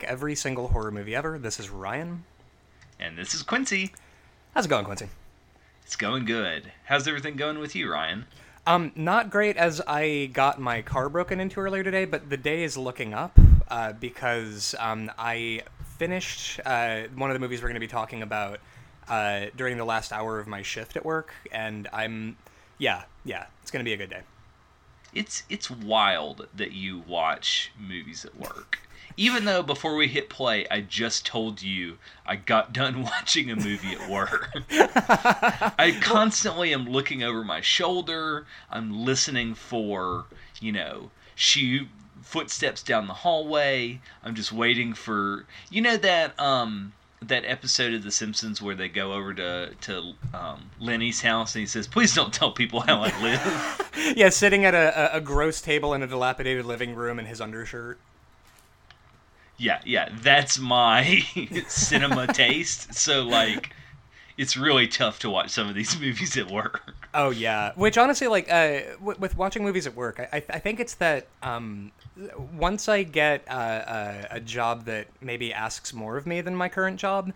rank every single horror movie ever. This is Ryan. And this is Quincy. How's it going, Quincy? It's going good. How's everything going with you, Ryan? Um, not great as I got my car broken into earlier today, but the day is looking up uh, because um, I finished uh, one of the movies we're going to be talking about uh, during the last hour of my shift at work, and I'm, yeah, yeah, it's going to be a good day. It's it's wild that you watch movies at work. Even though before we hit play, I just told you I got done watching a movie at work. I constantly am looking over my shoulder. I'm listening for, you know, shoe footsteps down the hallway. I'm just waiting for, you know that um that episode of The Simpsons where they go over to to um, Lenny's house and he says, "Please don't tell people how I live." yeah, sitting at a, a, a gross table in a dilapidated living room in his undershirt. Yeah, yeah, that's my cinema taste. So like, it's really tough to watch some of these movies at work. Oh yeah, which honestly, like, uh, w- with watching movies at work, I, I think it's that um, once I get uh, a, a job that maybe asks more of me than my current job,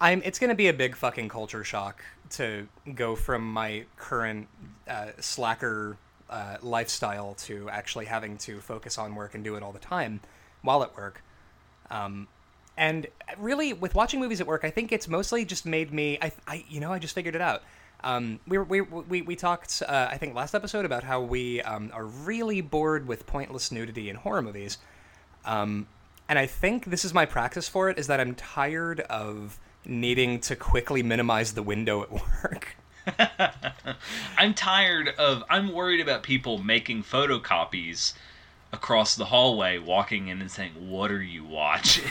I'm it's gonna be a big fucking culture shock to go from my current uh, slacker uh, lifestyle to actually having to focus on work and do it all the time while at work. Um, and really, with watching movies at work, I think it's mostly just made me. I, I you know, I just figured it out. Um, we, we, we, we talked, uh, I think, last episode about how we um, are really bored with pointless nudity in horror movies. Um, and I think this is my practice for it, is that I'm tired of needing to quickly minimize the window at work. I'm tired of. I'm worried about people making photocopies across the hallway, walking in and saying, "What are you watching?"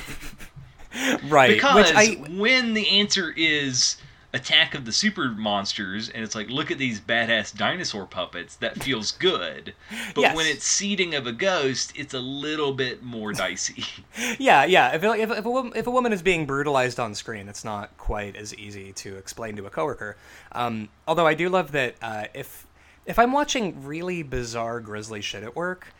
right. Because I, when the answer is Attack of the Super Monsters, and it's like, look at these badass dinosaur puppets, that feels good. But Yes. when it's seeding of a ghost, it's a little bit more dicey. yeah, yeah. If, if, if, a, wom- if a woman is being brutalized on screen, it's not quite as easy to explain to a coworker. Um, although I do love that uh, if if I'm watching really bizarre grisly shit at work,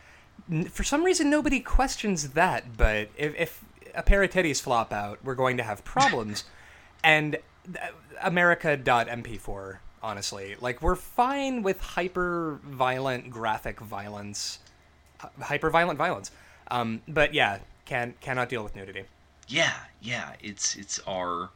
for some reason nobody questions that. But if, if a pair of titties flop out, we're going to have problems. and uh, America.mp4, honestly, like we're fine with hyper violent graphic violence, hyper violent violence. Um, but yeah, can cannot deal with nudity. yeah, yeah, it's it's our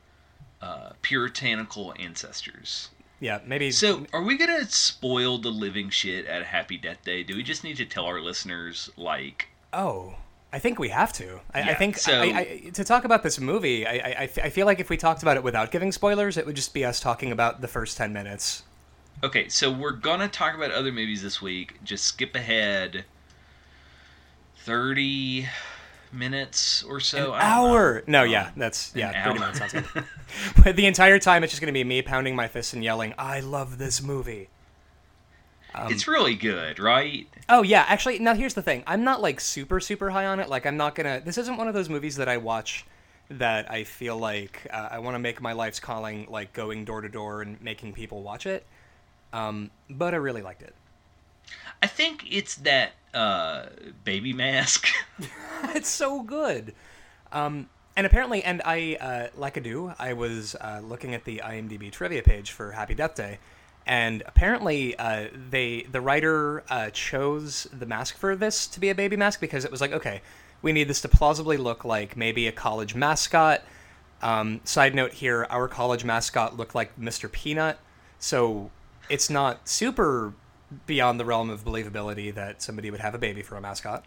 uh, puritanical ancestors. Yeah, maybe. So, are we gonna spoil the living shit at Happy Death Day? Do we just need to tell our listeners, like, oh, I think we have to. I, I think so- I, I, to talk about this movie, I, I feel like if we talked about it without giving spoilers, it would just be us talking about the first ten minutes. Okay, so we're gonna talk about other movies this week. Just skip ahead thirty minutes or so. An don't know. hour? No, Um, yeah, that's yeah, an hour. minutes sounds good. But the entire time, it's just gonna be me pounding my fists and yelling, "I love this movie." Um, it's really good, right? Oh yeah, actually, now here's the thing. I'm not like super super high on it. Like I'm not gonna. This isn't one of those movies that I watch that I feel like uh, I want to make my life's calling, like going door to door and making people watch it. Um, but I really liked it. I think it's that uh, baby mask. it's so good. Um, and apparently, and I, uh, like I do, I was uh, looking at the IMDb trivia page for Happy Death Day, and apparently, uh, they the writer uh, chose the mask for this to be a baby mask because it was like, okay, we need this to plausibly look like maybe a college mascot. Um, side note here: our college mascot looked like Mr. Peanut, so it's not super beyond the realm of believability that somebody would have a baby for a mascot.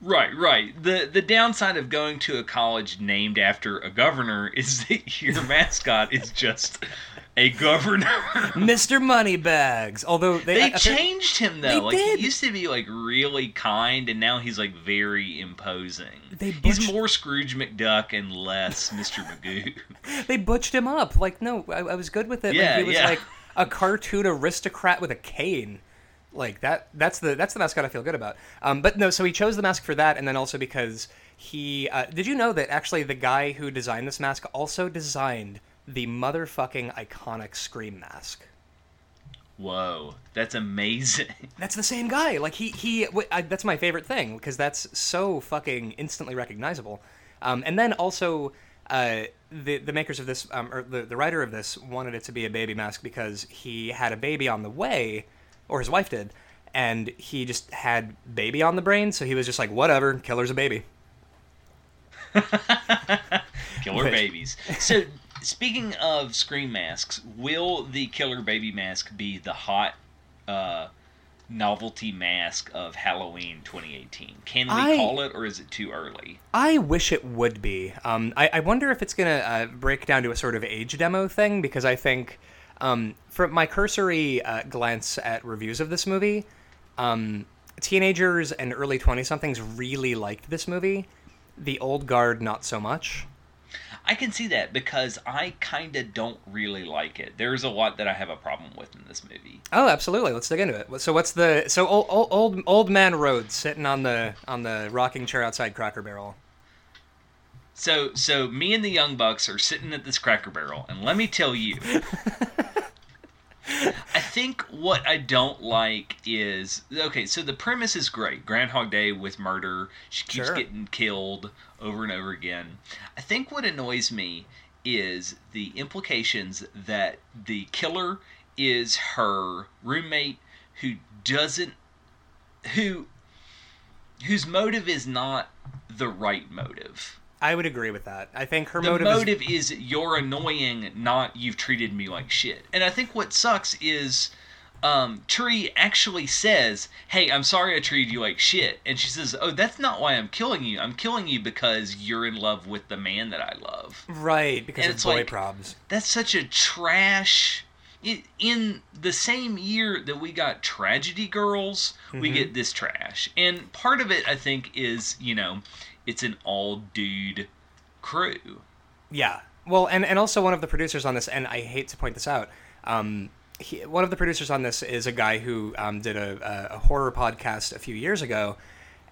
right, right. The the downside of going to a college named after a governor is that your mascot is just a governor. Mr. Moneybags. Although they, They changed him though. They like did. he used to be like really kind, and now he's like very imposing. They he's more Scrooge McDuck and less Mr. Magoo. they butched him up. Like, no, I, I was good with it. Yeah, like, he was yeah. like a cartoon aristocrat with a cane. Like that. That's the that's the mascot I feel good about. Um, but no, so he chose the mask for that, and then also because he uh, did you know that actually the guy who designed this mask also designed the motherfucking iconic Scream mask. Whoa, that's amazing. That's the same guy. Like he he. w- I, that's my favorite thing because that's so fucking instantly recognizable. Um, and then also, uh, the the makers of this, um, or the the writer of this, wanted it to be a baby mask because he had a baby on the way, or his wife did, and he just had baby on the brain, so he was just like, whatever, killer's a baby. Killer Which- babies. So, speaking of Scream masks, will the killer baby mask be the hot uh, novelty mask of Halloween 2018? Can we I- call it, or is it too early? I wish it would be. Um, I, I wonder if it's gonna uh, break down to a sort of age demo thing because I think, um, from my cursory uh, glance at reviews of this movie, um, teenagers and early twenty somethings really liked this movie. The old guard, not so much. I can see that because I kind of don't really like it. There's a lot that I have a problem with in this movie. Oh, absolutely. Let's dig into it. So, what's the so old old old, old man Rhodes sitting on the on the rocking chair outside Cracker Barrel? So, so me and the young bucks are sitting at this Cracker Barrel, and let me tell you, I think what I don't like is okay. So the premise is great. Groundhog Day with murder. She keeps Sure. getting killed over and over again. I think what annoys me is the implications that the killer is her roommate who doesn't who whose motive is not the right motive. I would agree with that. I think her The motive, motive, is is... you're annoying, not you've treated me like shit. And I think what sucks is um, Tree actually says, "Hey, I'm sorry I treated you like shit," and she says, "Oh, that's not why I'm killing you. I'm killing you because you're in love with the man that I love." right because and of it's boy like- probs. That's such a trash. i- In the same year that we got Tragedy Girls, we Mhm. get this trash. And part of it, I think, is, you know, it's an all dude crew. Yeah. Well, and, and also one of the producers on this, and I hate to point this out, um, he, one of the producers on this is a guy who um, did a, a, horror podcast a few years ago,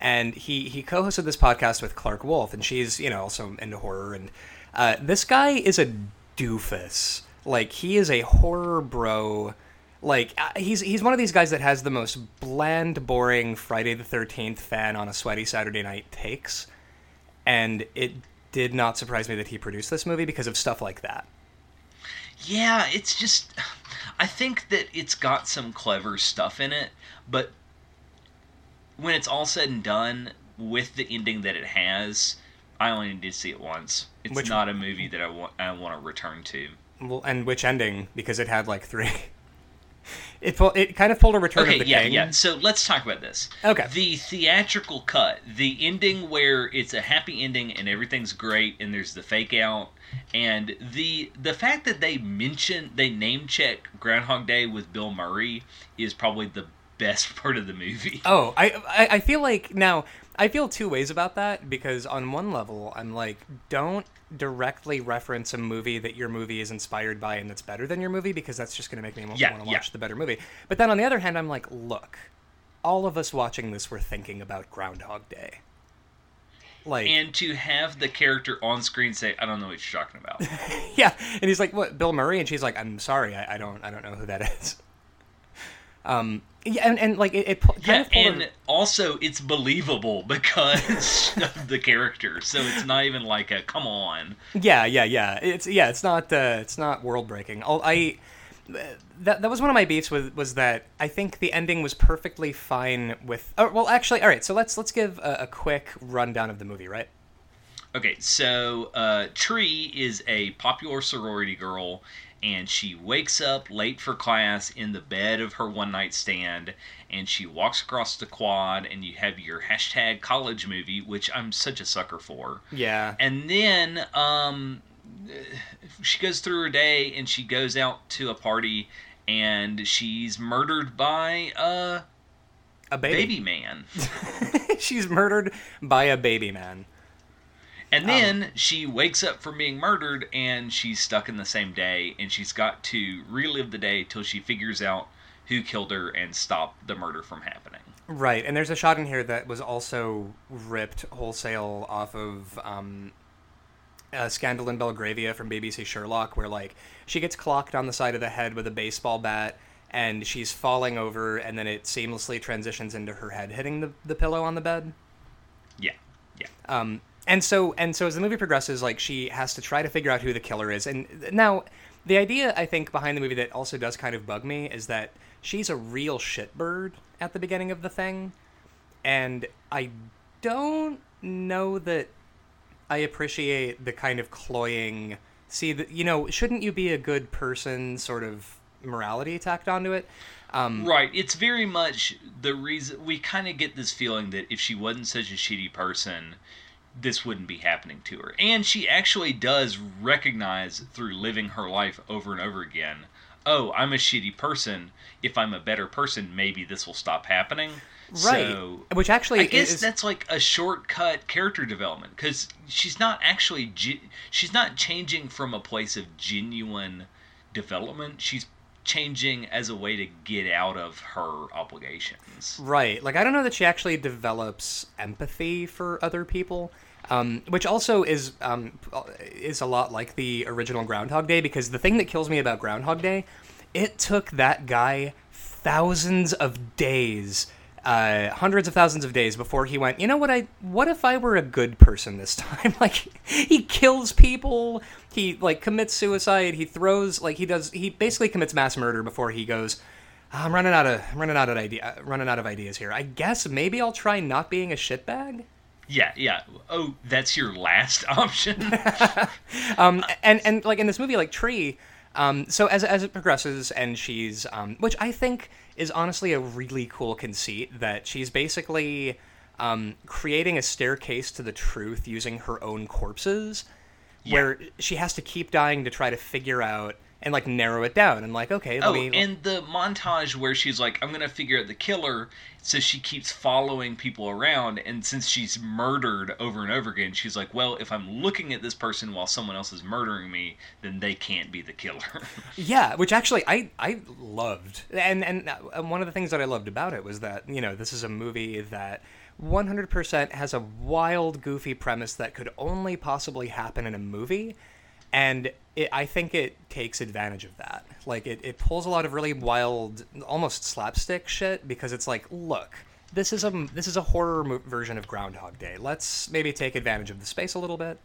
and he, he co-hosted this podcast with Clarke Wolfe, and she's you know also into horror, and uh, this guy is a doofus. Like he is a horror bro. Like uh, he's he's one of these guys that has the most bland, boring Friday the Thirteenth fan on a sweaty Saturday night takes and it did not surprise me that he produced this movie because of stuff like that. Yeah, it's just. I think that it's got some clever stuff in it, but when it's all said and done, with the ending that it has, I only need to see it once. It's Which- not a movie that I want. I want to return to. Well, and which ending? Because it had like three. It pull, it kind of pulled a Return Okay, of the yeah, King. yeah. So let's talk about this. Okay. The theatrical cut, the ending where it's a happy ending and everything's great, and there's the fake out, and the the fact that they mention they name check Groundhog Day with Bill Murray is probably the best part of the movie. Oh, I, I I feel like now I feel two ways about that because on one level I'm like, don't directly reference a movie that your movie is inspired by and that's better than your movie because that's just going to make me want Yeah, to yeah. watch the better movie. But then on the other hand, I'm like, look, all of us watching this were thinking about Groundhog Day. Like, And to have the character on screen say, "I don't know what you're talking about," yeah, and he's like, "What, Bill Murray?" And she's like, "I'm sorry, I, I don't, I don't know who that is." Um, yeah, and, and like it, it kind yeah, of pulled a- and also it's believable because of the character, so it's not even like a "come on." Yeah, yeah, yeah. It's yeah, it's not uh, it's not world breaking. I that that was one of my beefs with was that I think the ending was perfectly fine with. Oh, well, actually, all right. So let's let's give a, a quick rundown of the movie, right? Okay, so uh, Tree is a popular sorority girl, and she wakes up late for class in the bed of her one night stand, and she walks across the quad, and you have your hashtag college movie, which I'm such a sucker for. Yeah. And then um, she goes through her day, and she goes out to a party, and she's murdered by a A baby. baby man. She's murdered by a baby man. And then she wakes up from being murdered and she's stuck in the same day and she's got to relive the day till she figures out who killed her and stop the murder from happening. Right, and there's a shot in here that was also ripped wholesale off of um, uh, Scandal in Belgravia from BBC Sherlock, where like she gets clocked on the side of the head with a baseball bat, and she's falling over, and then it seamlessly transitions into her head hitting the, the pillow on the bed. Yeah, yeah. Um, and so and so as the movie progresses, like she has to try to figure out who the killer is. And now, the idea I think behind the movie that also does kind of bug me is that she's a real shitbird at the beginning of the thing, and I don't know that I appreciate the kind of cloying. See, you know, shouldn't you be a good person? Sort of morality tacked onto it. Um, right. It's very much the reason we kind of get this feeling that if she wasn't such a shitty person, this wouldn't be happening to her. And she actually does recognize through living her life over and over again oh, I'm a shitty person. If I'm a better person, maybe this will stop happening. Right. So, Which actually I guess is, that's like a shortcut character development because she's not actually she's not changing from a place of genuine development. She's changing as a way to get out of her obligations. Right. Like I don't know that she actually develops empathy for other people. Um, which also is um, is a lot like the original Groundhog Day because the thing that kills me about Groundhog Day, it took that guy thousands of days, uh, hundreds of thousands of days before he went. You know what? I what if I were a good person this time? like he kills people, he like commits suicide, he throws like he does he basically commits mass murder before he goes. I'm running out of I'm running out of idea running out of ideas here. I guess maybe I'll try not being a shitbag. Yeah, yeah. Oh, that's your last option. um, and and like in this movie, like Tree. Um, so as as it progresses, and she's um, which I think is honestly a really cool conceit that she's basically um, creating a staircase to the truth using her own corpses, Yeah. where she has to keep dying to try to figure out and like narrow it down. And like okay, Oh, me and the montage where she's like, I'm gonna figure out the killer, so she keeps following people around, and since she's murdered over and over again, she's like, Well, if I'm looking at this person while someone else is murdering me, then they can't be the killer. Yeah, which actually I I loved, and and uh, one of the things that I loved about it was that you know this is a movie that 100% has a wild, goofy premise that could only possibly happen in a movie, and it, I think it takes advantage of that. Like it, it pulls a lot of really wild, almost slapstick shit because it's like, look. This is a this is a horror mo- version of Groundhog Day. Let's maybe take advantage of the space a little bit.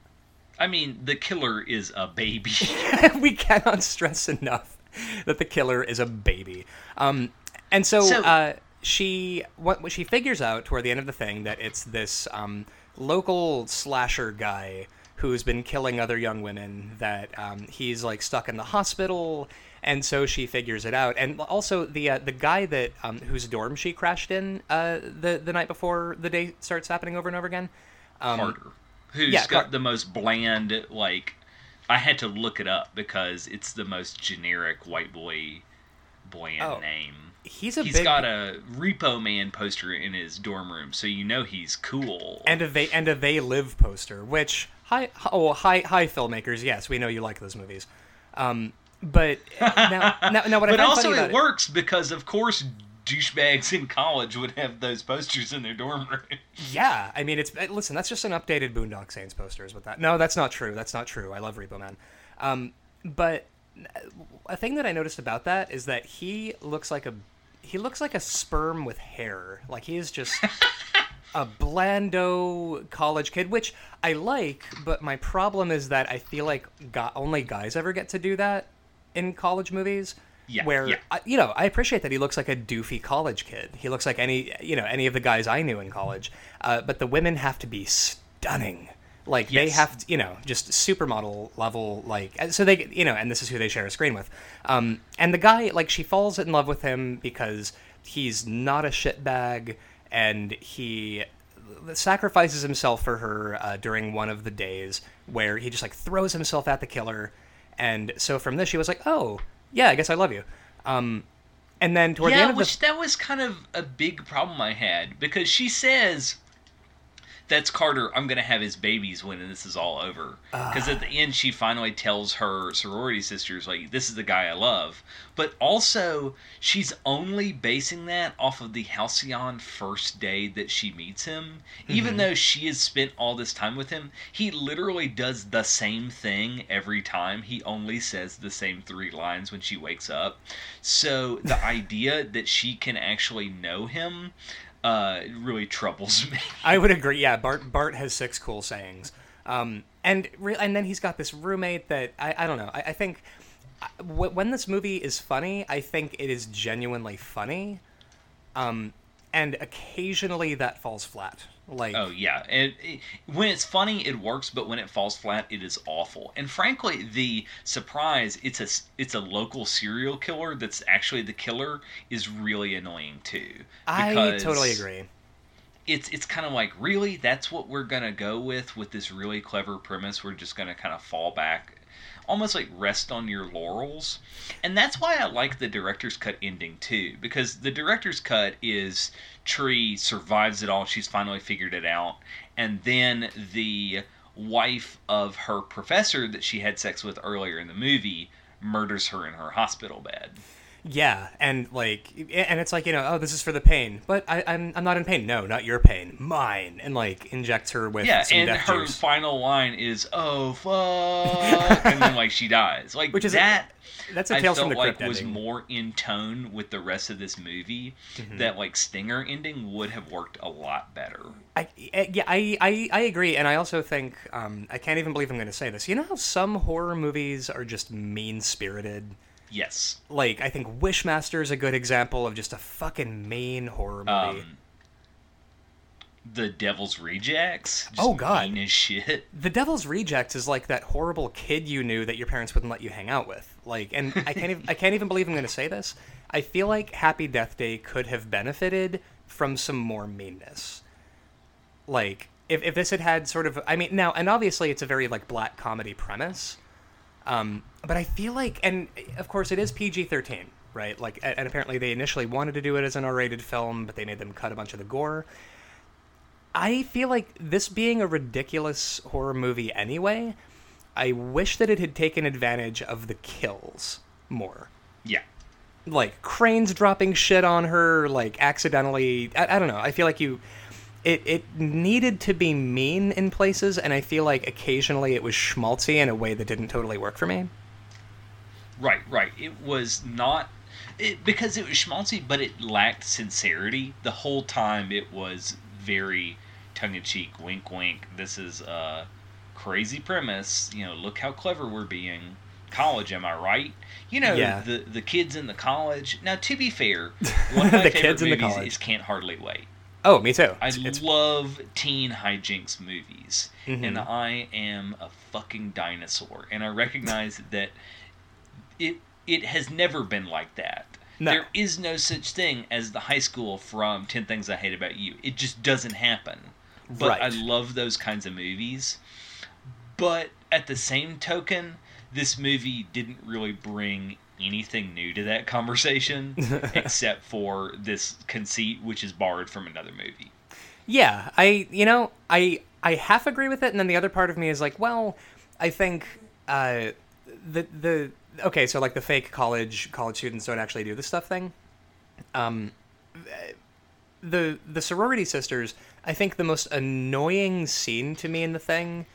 I mean, the killer is a baby. we cannot stress enough that the killer is a baby. Um, and so, So- uh, she what, what she figures out toward the end of the thing that it's this um, local slasher guy who's been killing other young women. That um, he's like stuck in the hospital, and so she figures it out. And also the uh, the guy that um, whose dorm she crashed in uh, the the night before the day starts happening over and over again. Um, Carter, who's yeah, got Car- the most bland, like, I had to look it up because it's the most generic white boy bland Oh, name. He's a He's big got a Repo Man poster in his dorm room, so you know he's cool. and a they and a they live poster which hi oh hi hi filmmakers. Yes we know you like those movies. Um but now now, now what but I also it about it, works because of course douchebags in college would have those posters in their dorm room. yeah I mean it's uh, listen that's just an updated Boondock Saints poster is what that no that's not true. That's not true. I love Repo Man. Um but uh, a thing that I noticed about that is that he looks like a he looks like a sperm with hair. Like he is just a blando college kid, which I like, but my problem is that I feel like go- only guys ever get to do that in college movies. Yeah, Where yeah. I, you know, I appreciate that he looks like a doofy college kid. He looks like any you know any of the guys I knew in college, uh, but the women have to be stunning. Like they have to, you know, just supermodel level. Like so they, you know, and this is who they share a screen with. Um, and the guy, like, she falls in love with him because he's not a shitbag, and he sacrifices himself for her uh, during one of the days where he just like throws himself at the killer. And so from this, she was like, "Oh, yeah, I guess I love you." Um, and then toward the yeah, end of which the that was kind of a big problem I had because she says that's Carter. I'm gonna have his babies when this is all over. Because at the end, she finally tells her sorority sisters, like, "This is the guy I love." But also, she's only basing that off of the halcyon first day that she meets him. Even mm-hmm. though she has spent all this time with him, he literally does the same thing every time. He only says the same three lines when she wakes up. So the idea that she can actually know him uh, really troubles me. I would agree. Yeah, Bart Bart has six cool sayings, um, and re- and then he's got this roommate that I, I don't know. I, I think uh, when this movie is funny, I think it is genuinely funny, um, and occasionally that falls flat. Like Oh yeah, and it, when it's funny, it works, but when it falls flat, it is awful. And frankly, the surprise it's a it's a local serial killer that's actually the killer is really annoying too. I totally agree. It's it's kind of like really that's what we're gonna go with with this really clever premise. We're just gonna kind of fall back. Almost like rest on your laurels. And that's why I like the director's cut ending too. Because the director's cut is Tree survives it all. She's finally figured it out. And then the wife of her professor that she had sex with earlier in the movie murders her in her hospital bed. Yeah, and like, and it's like you know, oh, this is for the pain, but I, I'm I'm not in pain. No, not your pain, mine. And like injects her with Yeah, and her juice. final line is "Oh fuck," and then like she dies. Like Which is a- that. That's a Tales felt from the like Crypt was ending. more in tone with the rest of this movie. Mm-hmm. That like stinger ending would have worked a lot better. I, I- yeah, I, I, I agree, and I also think um, I can't even believe I'm going to say this. You know how some horror movies are just mean spirited. Yes. Like I think Wishmaster is a good example of just a fucking mean horror movie. Um, the Devil's Rejects. Just Oh, God. mean as shit. the Devil's Rejects is like that horrible kid you knew that your parents wouldn't let you hang out with. Like, and I can't even I can't even believe I'm going to say this. I feel like Happy Death Day could have benefited from some more meanness. Like, if if this had had sort of, I mean, now and obviously it's a very like black comedy premise, um, but I feel like, and of course it is PG-13, right? Like, and apparently they initially wanted to do it as an R-rated film, but they made them cut a bunch of the gore. I feel like this being a ridiculous horror movie anyway, I wish that it had taken advantage of the kills more. Yeah. Like cranes dropping shit on her, like accidentally. I, I don't know. I feel like you. It, it needed to be mean in places, and I feel like occasionally it was schmaltzy in a way that didn't totally work for me. Right, right. It was not it, because it was schmaltzy, but it lacked sincerity. The whole time it was very tongue in cheek, wink, wink. This is a crazy premise. You know, look how clever we're being. College, am I right? You know, Yeah. the the kids in the college. Now, to be fair, one of my The favorite kids in the movies college. is Can't Hardly Wait. Oh, me too. I It's, love teen hijinks movies, Mhm. and I am a fucking dinosaur, and I recognize that it it has never been like that. No. There is no such thing as the high school from Ten Things I Hate About You. It just doesn't happen. But I love those kinds of movies. But at the same token, this movie didn't really bring anything new to that conversation except for this conceit which is borrowed from another movie. Yeah, I you know I I half agree with it, and then the other part of me is like, well, I think uh, the the okay, so like the fake college college students don't actually do this stuff thing. Um, the the sorority sisters, I think the most annoying scene to me in the thing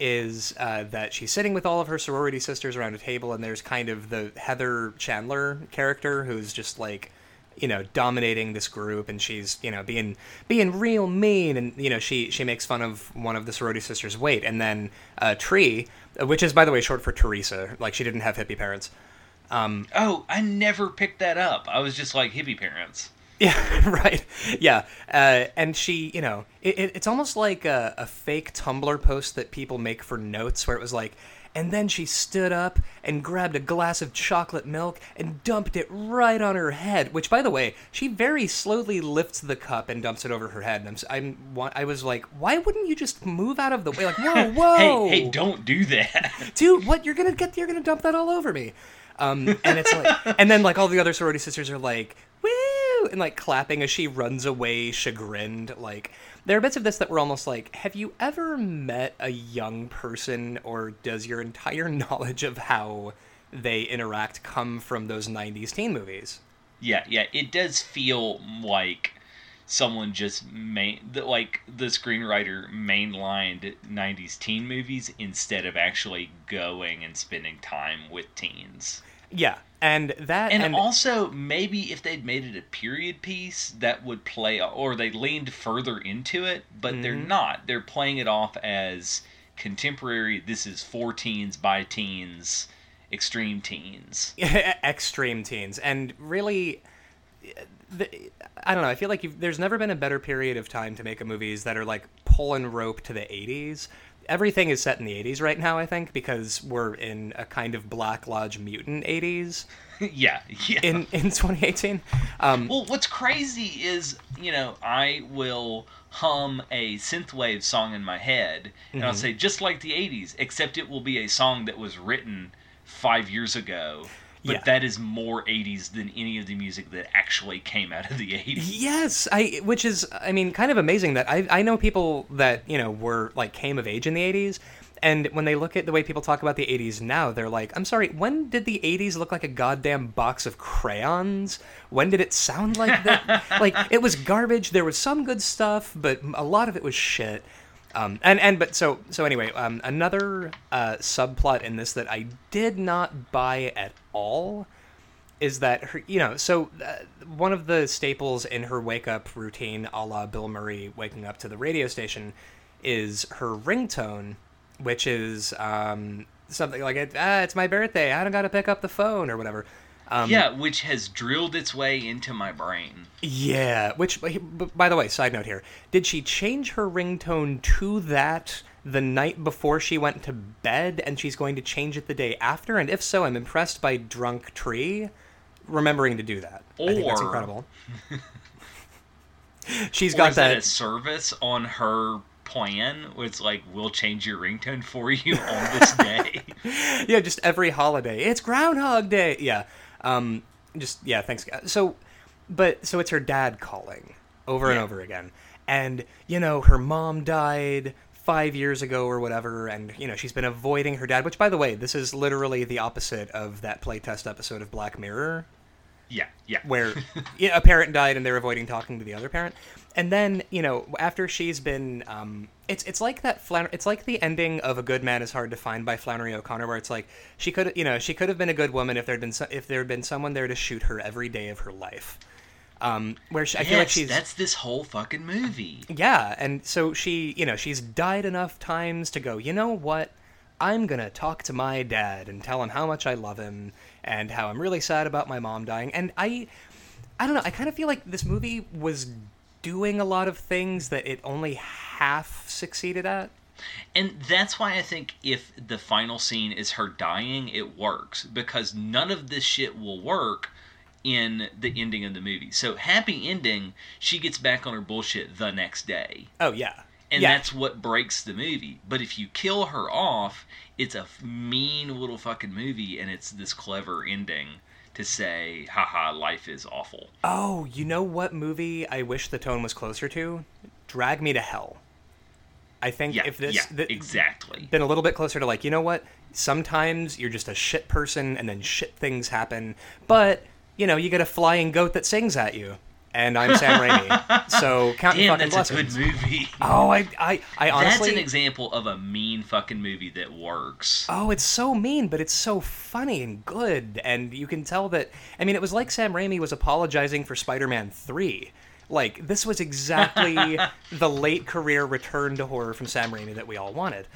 is uh, that she's sitting with all of her sorority sisters around a table, and there's kind of the Heather Chandler character who's just like, you know, dominating this group, and she's you know being being real mean, and you know she she makes fun of one of the sorority sisters' weight, and then uh, Tree, uh, which is by the way short for Teresa, like she didn't have hippie parents. Um, Oh, I never picked that up. I was just like hippie parents. Yeah, right. Yeah, uh, and she, you know, it, it, it's almost like a, a fake Tumblr post that people make for notes, where it was like, and then she stood up and grabbed a glass of chocolate milk and dumped it right on her head. Which, by the way, she very slowly lifts the cup and dumps it over her head. And I'm, I'm, I was like, why wouldn't you just move out of the way? Like, whoa, whoa, Hey, hey, don't do that. dude, what? You're gonna get, you're gonna dump that all over me. Um, and it's like, and then like all the other sorority sisters are like, woo, and like clapping as she runs away, chagrined. Like there are bits of this that were almost like, have you ever met a young person, or does your entire knowledge of how they interact come from those '90s teen movies? Yeah, yeah, it does feel like someone just main like the screenwriter mainlined 90s teen movies instead of actually going and spending time with teens yeah and that and, and, also maybe if they'd made it a period piece that would play or they leaned further into it but mm-hmm. they're not they're playing it off as contemporary this is for teens by teens extreme teens extreme teens and really the, I don't know. I feel like there's never been a better period of time to make a movies that are like pulling rope to the 80s. Everything is set in the 80s right now, I think, because we're in a kind of Black Lodge mutant 80s. yeah, yeah. In in 2018. Um, well, what's crazy is, you know, I will hum a synthwave song in my head, and mm-hmm. I'll say just like the 80s, except it will be a song that was written five years ago but yeah. that is more 80s than any of the music that actually came out of the 80s. Yes, I which is I mean kind of amazing that I I know people that, you know, were like came of age in the 80s and when they look at the way people talk about the 80s now, they're like, I'm sorry, when did the 80s look like a goddamn box of crayons? When did it sound like that? like, it was garbage. There was some good stuff, but a lot of it was shit. Um, and and but so so anyway, um, another uh, subplot in this that I did not buy at all is that her you know so uh, one of the staples in her wake up routine, a la Bill Murray waking up to the radio station, is her ringtone, which is um, something like ah, it's my birthday, I don't got to pick up the phone or whatever. Um, yeah, which has drilled its way into my brain. Yeah, which, by the way, side note here: did she change her ringtone to that the night before she went to bed, and she's going to change it the day after? And if so, I'm impressed by Drunk Tree remembering to do that. Or, I think that's incredible. she's got that, that a service on her plan where it's like we'll change your ringtone for you on this day. yeah, just every holiday. It's Groundhog Day. Yeah. Um, just yeah, thanks. So, but so it's her dad calling over yeah. and over again, and you know her mom died five years ago or whatever, and you know she's been avoiding her dad. Which, by the way, this is literally the opposite of that playtest episode of Black Mirror. Yeah, yeah. Where you know, a parent died and they're avoiding talking to the other parent, and then you know after she's been um, it's it's like that Flannery, it's like the ending of a good man is hard to find by Flannery O'Connor where it's like she could you know she could have been a good woman if there'd been so, if there had been someone there to shoot her every day of her life. Um, where she, I feel like she's that's this whole fucking movie. Yeah and so she you know she's died enough times to go you know what? I'm gonna talk to my dad and tell him how much I love him and how I'm really sad about my mom dying. And I I don't know I kind of feel like this movie was doing a lot of things that it only half succeeded at. And that's why I think if the final scene is her dying, it works because none of this shit will work in the ending of the movie. So happy ending, she gets back on her bullshit the next day. Oh yeah. And yeah. that's what breaks the movie. But if you kill her off, it's a mean little fucking movie and it's this clever ending to say, haha, life is awful. Oh, you know what movie I wish the tone was closer to? Drag Me to Hell. I think yeah, if this yeah, th- exactly been a little bit closer to like, you know what? Sometimes you're just a shit person and then shit things happen, but you know, you get a flying goat that sings at you and I'm Sam Raimi. So count Damn, your fucking that's blessings. a good movie. Oh, I, I, I honestly. That's an example of a mean fucking movie that works. Oh, it's so mean, but it's so funny and good, and you can tell that. I mean, it was like Sam Raimi was apologizing for Spider-Man Three. Like this was exactly the late career return to horror from Sam Raimi that we all wanted.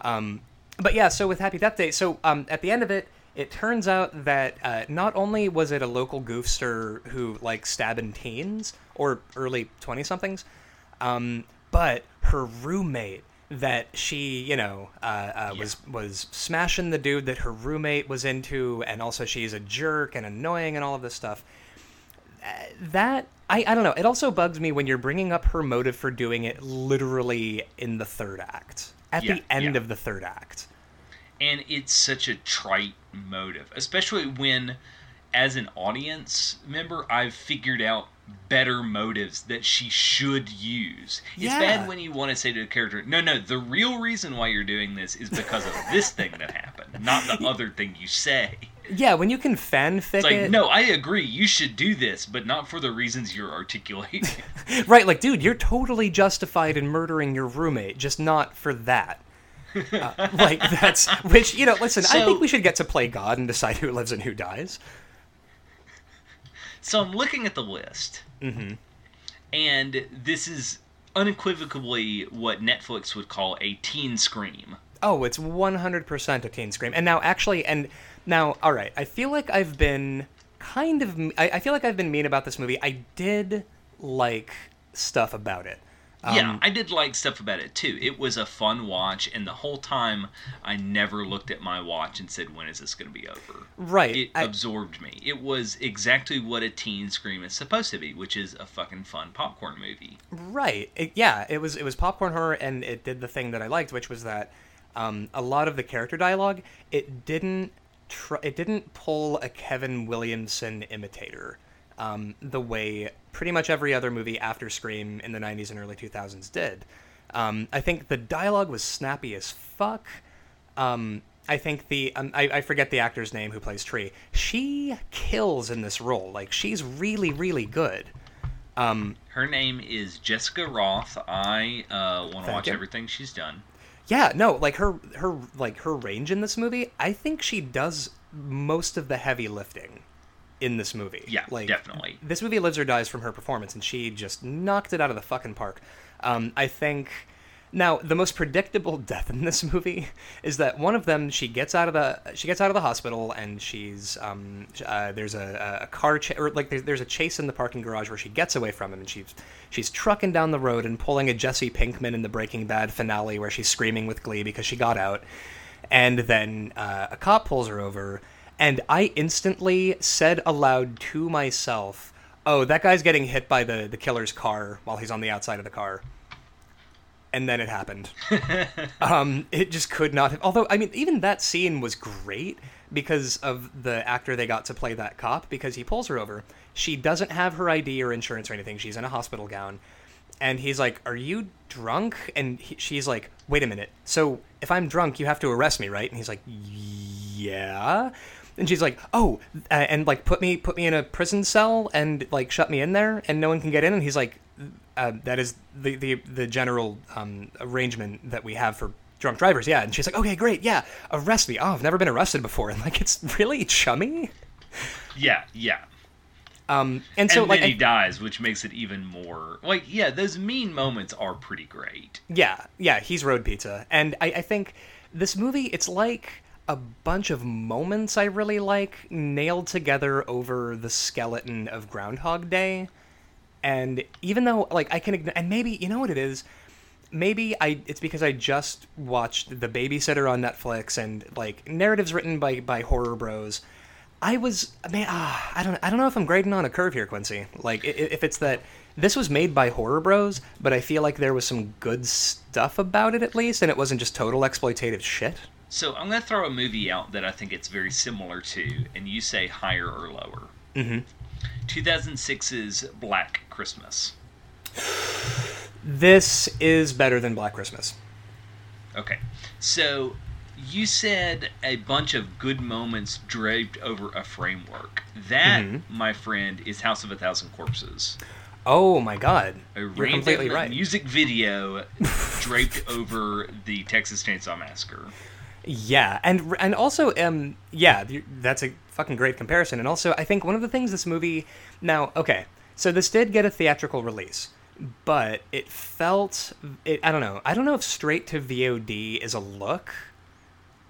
Um, but yeah, so with Happy Death Day, so um, at the end of it, it turns out that uh, not only was it a local goofster who like stabbing teens or early 20 somethings um, but her roommate that she you know uh, uh, yeah. was was smashing the dude that her roommate was into and also she's a jerk and annoying and all of this stuff that I, I don't know it also bugs me when you're bringing up her motive for doing it literally in the third act at yeah, the end yeah. of the third act and it's such a trite motive, especially when, as an audience member, I've figured out better motives that she should use. It's bad when you want to say to a character, no, no, the real reason why you're doing this is because of this thing that happened, not the other thing you say. Yeah, when you can fanfic It's like, it, no, I agree, you should do this, but not for the reasons you're articulating. right? Like, dude, you're totally justified in murdering your roommate, just not for that. Uh, like that's which you know. Listen, I think we should get to play God and decide who lives and who dies. So I'm looking at the list, Mm-hmm. and this is unequivocally what Netflix would call a teen scream. Oh, it's 100% a teen scream. And now, actually, and now, all right, I feel like I've been kind of, I, I feel like I've been mean about this movie. I did like stuff about it. Yeah, Um, I did like stuff about it too. It was a fun watch, and the whole time I never looked at my watch and said, "When is this going to be over?" Right. It I- absorbed me. It was exactly what a teen scream is supposed to be, which is a fucking fun popcorn movie. Right. It, yeah, it was it was popcorn horror, and it did the thing that I liked, which was that um, a lot of the character dialogue it didn't tr- it didn't pull a Kevin Williamson imitator um, the way pretty much every other movie after Scream in the '90s and early 2000s did. Um, I think the dialogue was snappy as fuck. Um, I think the um, I, I forget the actor's name who plays Tree. She kills in this role. Like she's really really good. Um, Her name is Jessica Rothe. I uh, want to watch you. everything she's done. Yeah, no, like her her like her range in this movie, I think she does most of the heavy lifting in this movie. Yeah, like definitely. This movie lives or dies from her performance, and she just knocked it out of the fucking park. Um, I think. Now, the most predictable death in this movie is that one of them she gets out of the she gets out of the hospital and she's um, uh, there's a, a car ch- or like there's, there's a chase in the parking garage where she gets away from him and she's she's trucking down the road and pulling a Jesse Pinkman in the Breaking Bad finale where she's screaming with glee because she got out, and then uh, a cop pulls her over, and I instantly said aloud to myself, "Oh, that guy's getting hit by the the killer's car while he's on the outside of the car." and then it happened. um, it just could not have. Although, I mean, even that scene was great because of the actor they got to play that cop. Because he pulls her over, she doesn't have her ID or insurance or anything. She's in a hospital gown, and he's like, "Are you drunk?" And he, she's like, "Wait a minute. So if I'm drunk, you have to arrest me, right?" And he's like, "Yeah." And she's like, "Oh, uh, and like put me put me in a prison cell and like shut me in there, and no one can get in." And he's like, uh, "That is the the the general um, arrangement that we have for drunk drivers." Yeah, and she's like, "Okay, great, yeah, arrest me." Oh, I've never been arrested before, and like it's really chummy. Yeah, yeah. Um, and so and like I- he dies, which makes it even more like yeah. Those mean moments are pretty great. Yeah, yeah, he's road pizza, and I, I think this movie it's like a bunch of moments I really like nailed together over the skeleton of Groundhog Day, and even though like I can and maybe you know what it is. Maybe I it's because I just watched The Babysitter on Netflix and like narratives written by by horror bros. I was man, ah, I don't I don't know if I'm grading on a curve here, Quincy. Like i- i- if it's that this was made by horror bros, but I feel like there was some good stuff about it at least, and it wasn't just total exploitative shit. So I'm gonna throw a movie out that I think it's very similar to, and you say higher or lower. Mm-hmm. 2006's Black Christmas. This is better than Black Christmas. Okay, so you said a bunch of good moments draped over a framework. That, Mhm. my friend, is House of a Thousand Corpses. Oh my god, A you're completely right. music video draped over the Texas Chainsaw Massacre. Yeah, and and also, um, yeah, that's a fucking great comparison. And also, I think one of the things this movie now, okay, so this did get a theatrical release, but it felt, it, I don't know, I don't know if straight to VOD is a look.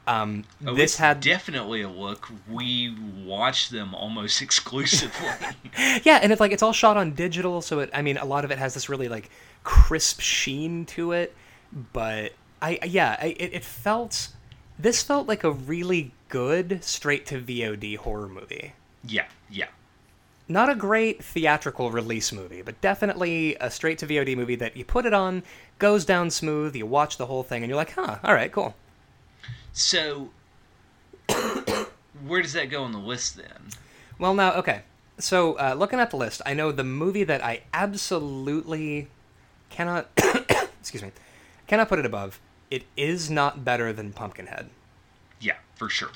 Um, Oh, this had, definitely a look. We watched them almost exclusively. yeah, and it's like it's all shot on digital, so it, I mean, a lot of it has this really like crisp sheen to it. But I, yeah, I, it, it felt, this felt like a really good straight to VOD horror movie. yeah, yeah. not a great theatrical release movie, but definitely a straight to VOD movie that you put it on, goes down smooth, you watch the whole thing, and you're like, huh, all right, cool. So, where does that go on the list then? Well, now, okay. So, uh, looking at the list, I know the movie that I absolutely cannot, excuse me, cannot put it above. It is not better than Pumpkinhead. Yeah, for sure.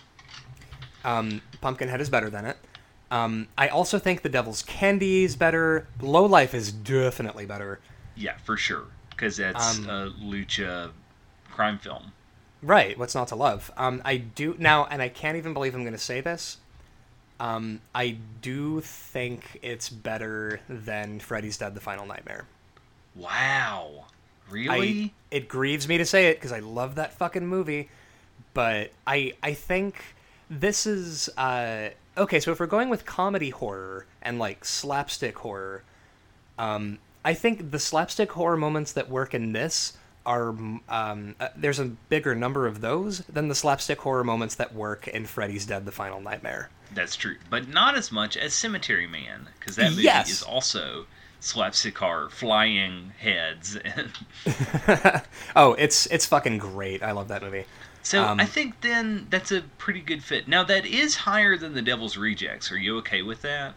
Um, Pumpkinhead is better than it. Um, I also think The Devil's Candy is better. Lowlife is definitely better. Yeah, for sure. Because that's Um, a lucha crime film. Right. What's not to love? Um, I do now, and I can't even believe I'm going to say this. Um, I do think it's better than Freddy's Dead: The Final Nightmare. Wow. I, Really? it grieves me to say it because I love that fucking movie, but I I think this is uh, okay. So if we're going with comedy horror and like slapstick horror, um, I think the slapstick horror moments that work in this are um, uh, there's a bigger number of those than the slapstick horror moments that work in Freddy's Dead: The Final Nightmare. That's true. But not as much as Cemetery Man. Because that movie Yes. is also slapstick horror, flying heads. Oh, it's it's fucking great. I love that movie. so Um, I think then that's a pretty good fit. Now, that is higher than The Devil's Rejects. Are you okay with that?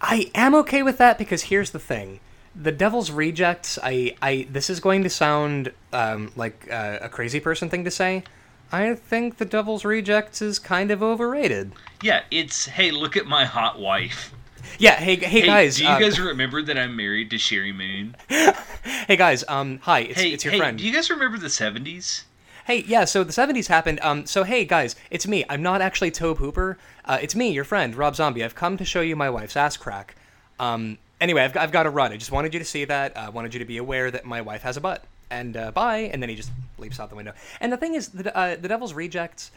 I am okay with that because here's the thing: the Devil's Rejects. I, I this is going to sound um, like uh, a crazy person thing to say. I think the Devil's Rejects is kind of overrated. Yeah, it's, hey, look at my hot wife. Yeah. Hey, hey, Hey, guys. do you uh, guys remember that I'm married to Sheri Moon? hey guys. Um. Hi. It's, hey, it's your hey, friend. do you guys remember the 70s? Hey, yeah, so the 70s happened. Um, so, hey, guys, it's me. I'm not actually Tobe Hooper. Uh, it's me, your friend, Rob Zombie. I've come to show you my wife's ass crack. Um, anyway, I've, I've got to run. I just wanted you to see that. I uh, wanted you to be aware that my wife has a butt. And uh, bye. And then he just leaps out the window. And the thing is, the, uh, the Devil's Rejects,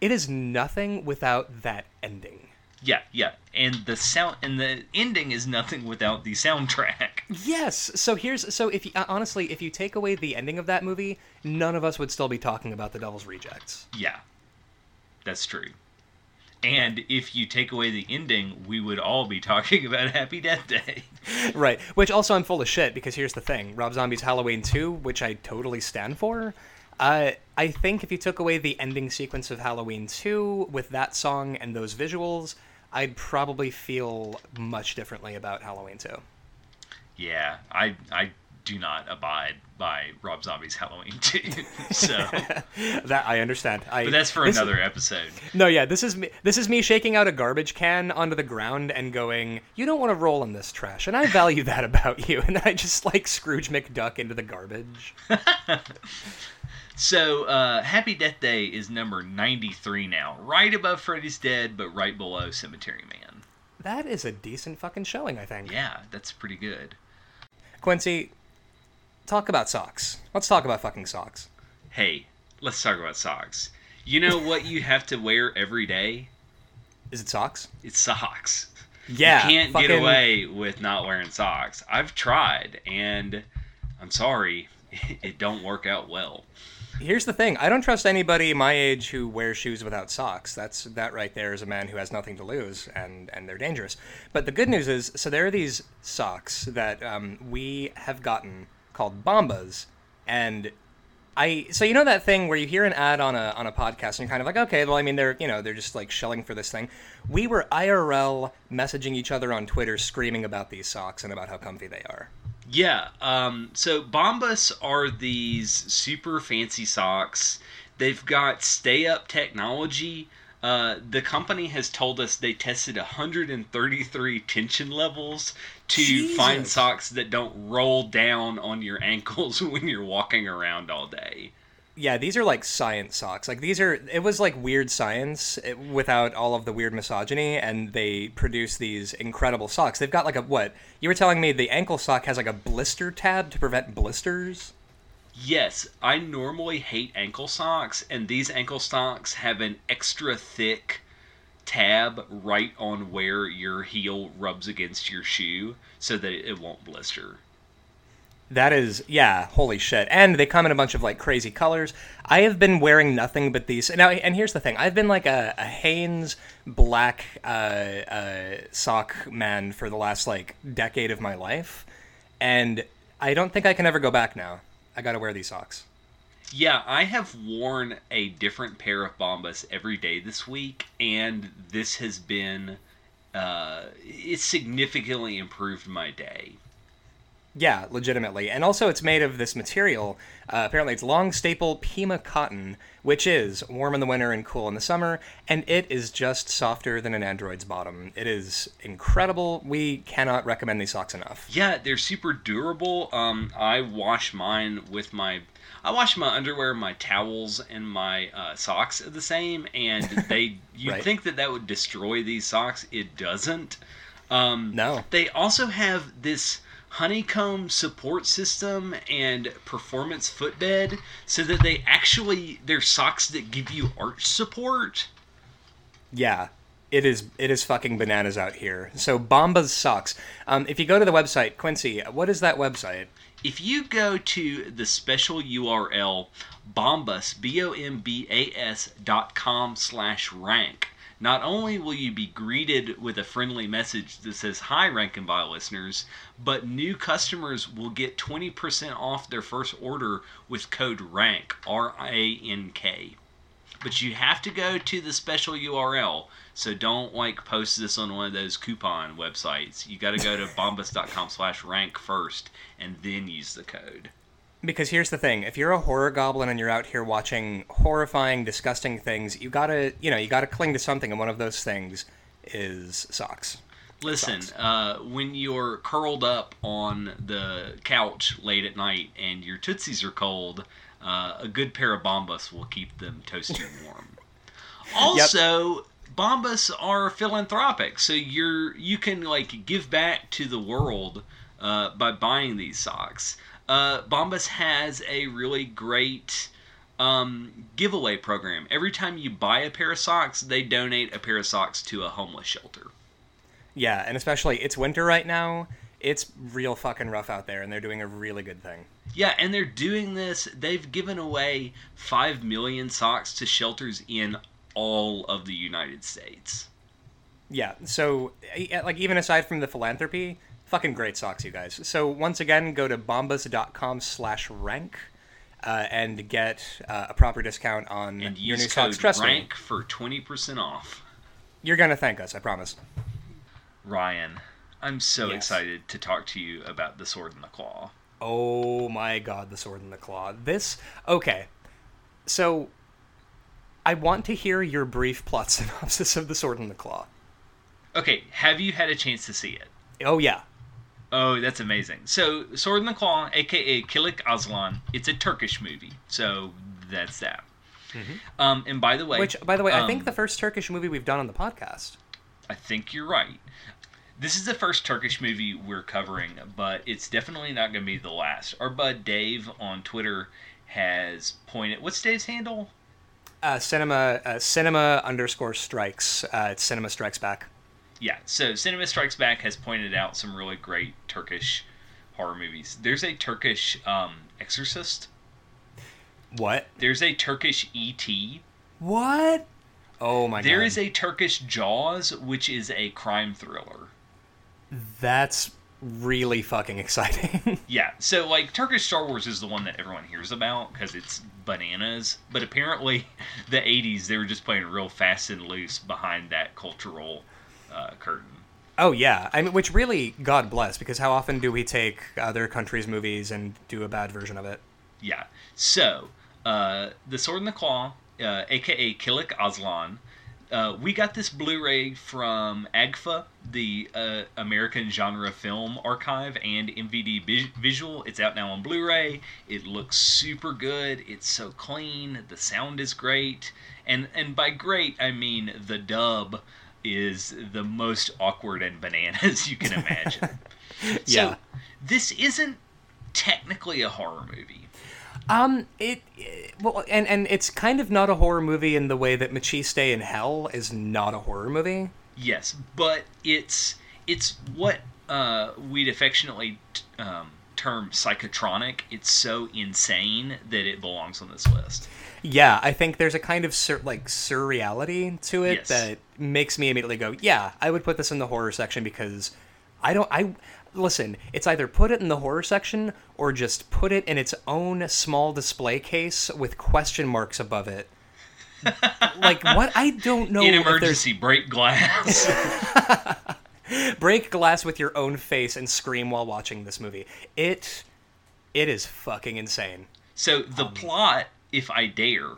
it is nothing without that ending. Yeah, yeah. And the sound and the ending is nothing without the soundtrack. Yes. So here's so if you, uh, honestly, if you take away the ending of that movie, none of us would still be talking about the Devil's Rejects. Yeah. That's true. And if you take away the ending, we would all be talking about Happy Death Day. Right. Which also I'm full of shit because here's the thing: Rob Zombie's Halloween 2, which I totally stand for. Uh, I think if you took away the ending sequence of Halloween 2 with that song and those visuals, I'd probably feel much differently about Halloween 2. Yeah, I I do not abide by Rob Zombie's Halloween 2. so, That I understand. I, but that's for another episode. No, yeah, this is me. This is me shaking out a garbage can onto the ground and going, "You don't want to roll in this trash," and I value that about you. And then I just like Scrooge McDuck into the garbage. So, uh, Happy Death Day is number 93 now, right above Freddy's Dead, but right below Cemetery Man. That is a decent fucking showing, I think. Yeah, that's pretty good. Quincy, talk about socks. Let's talk about fucking socks. Hey, let's talk about socks. You know what you have to wear every day? Is it socks? It's socks. Yeah. you can't fucking- get away with not wearing socks. I've tried, and I'm sorry, it don't work out well. Here's the thing: I don't trust anybody my age who wears shoes without socks. That's that right there is a man who has nothing to lose, and and they're dangerous. But the good news is, so there are these socks that um, we have gotten called Bombas, and I so you know that thing where you hear an ad on a on a podcast and you're kind of like, okay, well, I mean, they're you know they're just like shelling for this thing. We were IRL messaging each other on Twitter, screaming about these socks and about how comfy they are. Yeah, um, so Bombas are these super fancy socks. They've got stay up technology. Uh, the company has told us they tested 133 tension levels to find socks that don't roll down on your ankles when you're walking around all day. Yeah, these are like science socks. Like these are it was like weird science eh, without all of the weird misogyny and they produce these incredible socks. They've got like a what? You were telling me the ankle sock has like a blister tab to prevent blisters? Yes, I normally hate ankle socks, and these ankle socks have an extra thick tab right on where your heel rubs against your shoe so that it won't blister. That is, yeah, holy shit. And they come in a bunch of like crazy colors. I have been wearing nothing but these. Now, and here's the thing I've been like a, a Hanes black uh, uh, sock man for the last like decade of my life. And I don't think I can ever go back now. I gotta wear these socks. Yeah, I have worn a different pair of Bombas every day this week, and this has been uh, it significantly improved my day. Yeah, legitimately. And also, it's made of this material. Uh, apparently, it's long staple Pima cotton, which is warm in the winter and cool in the summer, and it is just softer than an Android's bottom. It is incredible. We cannot recommend these socks enough. Yeah, they're super durable. Um, I wash mine with my. I wash my underwear, my towels, and my uh, socks the same, and they. You'd Right. think that that would destroy these socks. It doesn't. Um, No. They also have this honeycomb support system and performance footbed, so that they actually they're socks that give you arch support. Yeah, it is. It is fucking bananas out here. So Bombas socks. Um, if you go to the website, Quincy, what is that website? If you go to the special URL bombas b o m b a s dot com slash rank, not only will you be greeted with a friendly message that says "Hi, Rank and Vile listeners," but new customers will get twenty percent off their first order with code RANK R A N K. But you have to go to the special URL. So don't like post this on one of those coupon websites. You got to go to bombas.com slash rank first and then use the code. Because here's the thing: if you're a horror goblin and you're out here watching horrifying, disgusting things, you gotta, you know, you gotta cling to something, and one of those things is socks. Listen, Sucks. uh, when you're curled up on the couch late at night and your tootsies are cold, uh, a good pair of Bombas will keep them toasty and warm. Also, Bombas are philanthropic, so you're you can like give back to the world uh, by buying these socks. Uh, Bombas has a really great um, giveaway program. Every time you buy a pair of socks, they donate a pair of socks to a homeless shelter. Yeah, and especially it's winter right now. It's real fucking rough out there, and they're doing a really good thing. Yeah, and they're doing this. They've given away 5 million socks to shelters in all of the United States. Yeah, so eh, like even aside from the philanthropy, fucking great socks, you guys. So once again, go to bombas.com slash rank uh, and get uh, a proper discount on And your new socks. Trust me, RANK for 20% off. you're gonna thank us. I promise. Ryan, I'm so Yes. excited to talk to you about The Sword and the Claw. Oh my god, the sword and the claw. This okay. So I want to hear your brief plot synopsis of the sword and the claw. Okay, have you had a chance to see it? Oh yeah. Oh, that's amazing. So, Sword and the Claw, aka Kilic Aslan, it's a Turkish movie. So, that's that. Um, and by the way, Mm-hmm. Which by the way, I um, think the first Turkish movie we've done on the podcast. I think you're right. This is the first Turkish movie we're covering, but it's definitely not going to be the last. Our bud Dave on Twitter has pointed. What's Dave's handle? Uh, cinema uh, cinema underscore strikes. Uh, it's cinema strikes back. Yeah, so Cinema Strikes Back has pointed out some really great Turkish horror movies. There's a Turkish um, Exorcist. What? There's a Turkish E.T. What? Oh my There god. is a Turkish Jaws, which is a crime thriller. That's really fucking exciting. Yeah, so like Turkish Star Wars is the one that everyone hears about because it's bananas. But apparently, the '80s they were just playing real fast and loose behind that cultural uh, curtain. oh yeah. I mean, which really, God bless, because how often do we take other countries' movies and do a bad version of it? Yeah. So, uh, the Sword and the Claw, uh, aka Kilic Aslan. Uh, we got this Blu-ray from AGFA, the uh, American Genre Film Archive and MVD vis- Visual. It's out now on Blu-ray. It looks super good. It's so clean. The sound is great, and and by great I mean the dub is the most awkward and bananas you can imagine. Yeah. So this isn't technically a horror movie. Um, it, it- well, and and it's kind of not a horror movie in the way that Maciste in Hell is not a horror movie. Yes, but it's it's what uh, we'd affectionately t- um, term psychotronic. It's so insane that it belongs on this list. Yeah, I think there's a kind of sur- like surreality to it Yes. that makes me immediately go, yeah, I would put this in the horror section because I don't I listen, it's either put it in the horror section or just put it in its own small display case with question marks above it. like what I don't know In emergency, break glass. break glass with your own face and scream while watching this movie. It it is fucking insane. So the um, plot, if I dare.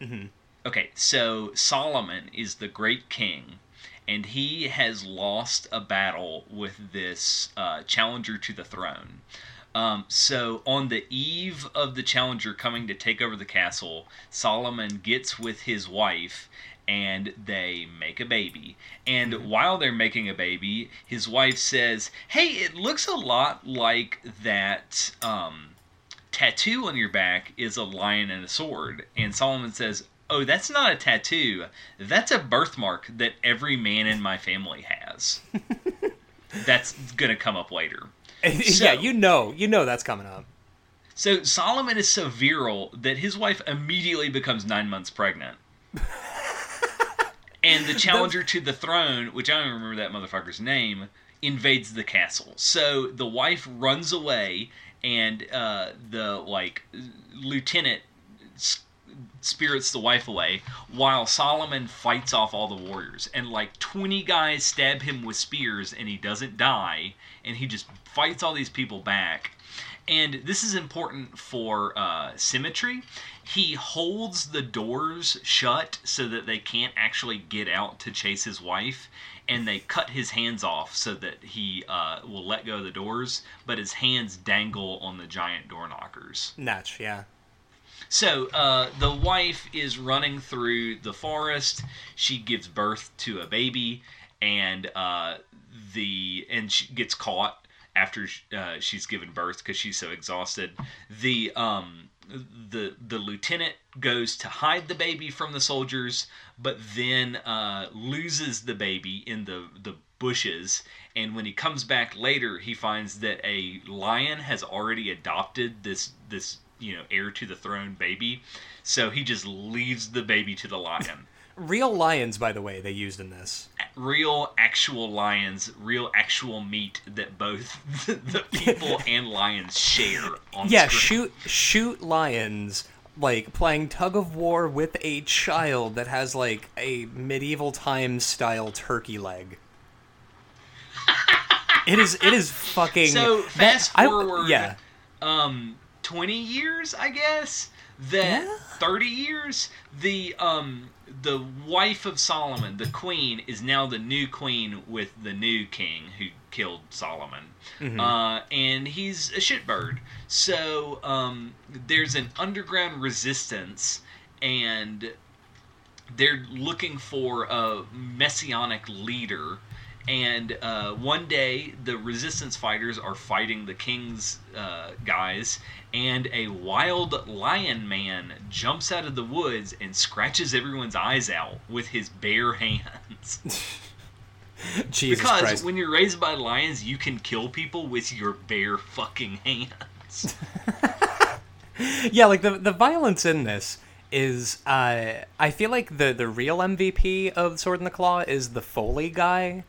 Mm-hmm. Okay, so Solomon is the great king, and he has lost a battle with this uh, challenger to the throne. Um, so on the eve of the challenger coming to take over the castle, Solomon gets with his wife and they make a baby. And mm-hmm. while they're making a baby, his wife says, "Hey, it looks a lot like that um, tattoo on your back is a lion and a sword." And Solomon says, "Oh, that's not a tattoo. That's a birthmark that every man in my family has." that's gonna come up later. So, yeah, you know, you know that's coming up. So Solomon is so virile that his wife immediately becomes nine months pregnant. and the challenger to the throne, which I don't remember that motherfucker's name, invades the castle. So the wife runs away, and uh, the like lieutenant spirits the wife away while Solomon fights off all the warriors. And like 20 guys stab him with spears and he doesn't die. And he just fights all these people back. And this is important for uh, symmetry. He holds the doors shut so that they can't actually get out to chase his wife. And they cut his hands off so that he uh, will let go of the doors, but his hands dangle on the giant door knockers. Natch, yeah. So uh, the wife is running through the forest. She gives birth to a baby, and uh, the and she gets caught after uh, she's given birth because she's so exhausted. The um the the lieutenant goes to hide the baby from the soldiers, but then uh, loses the baby in the the bushes. And when he comes back later, he finds that a lion has already adopted this this you know heir to the throne baby so he just leaves the baby to the lion real lions by the way they used in this real actual lions real actual meat that both the people and lions share yeah screen. shoot shoot lions like playing tug of war with a child that has like a medieval times style turkey leg it is it is fucking so fast that, forward I, yeah um 20 years, I guess. That yeah. 30 years, the um the wife of Solomon, the queen, is now the new queen with the new king who killed Solomon. Mm-hmm. Uh, and he's a shitbird. So um, there's an underground resistance, and they're looking for a messianic leader and uh, one day the resistance fighters are fighting the king's uh, guys and a wild lion man jumps out of the woods and scratches everyone's eyes out with his bare hands. Jesus because Christ. when you're raised by lions you can kill people with your bare fucking hands. Yeah like the the violence in this is uh, I feel like the the real MVP of Sword in the Claw is the Foley guy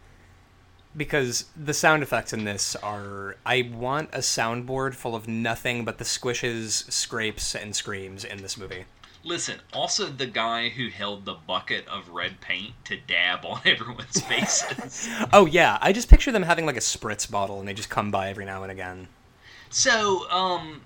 because the sound effects in this are I want a soundboard full of nothing but the squishes, scrapes, and screams in this movie. Listen, also the guy who held the bucket of red paint to dab on everyone's faces. oh yeah, I just picture them having like a spritz bottle and they just come by every now and again. So, um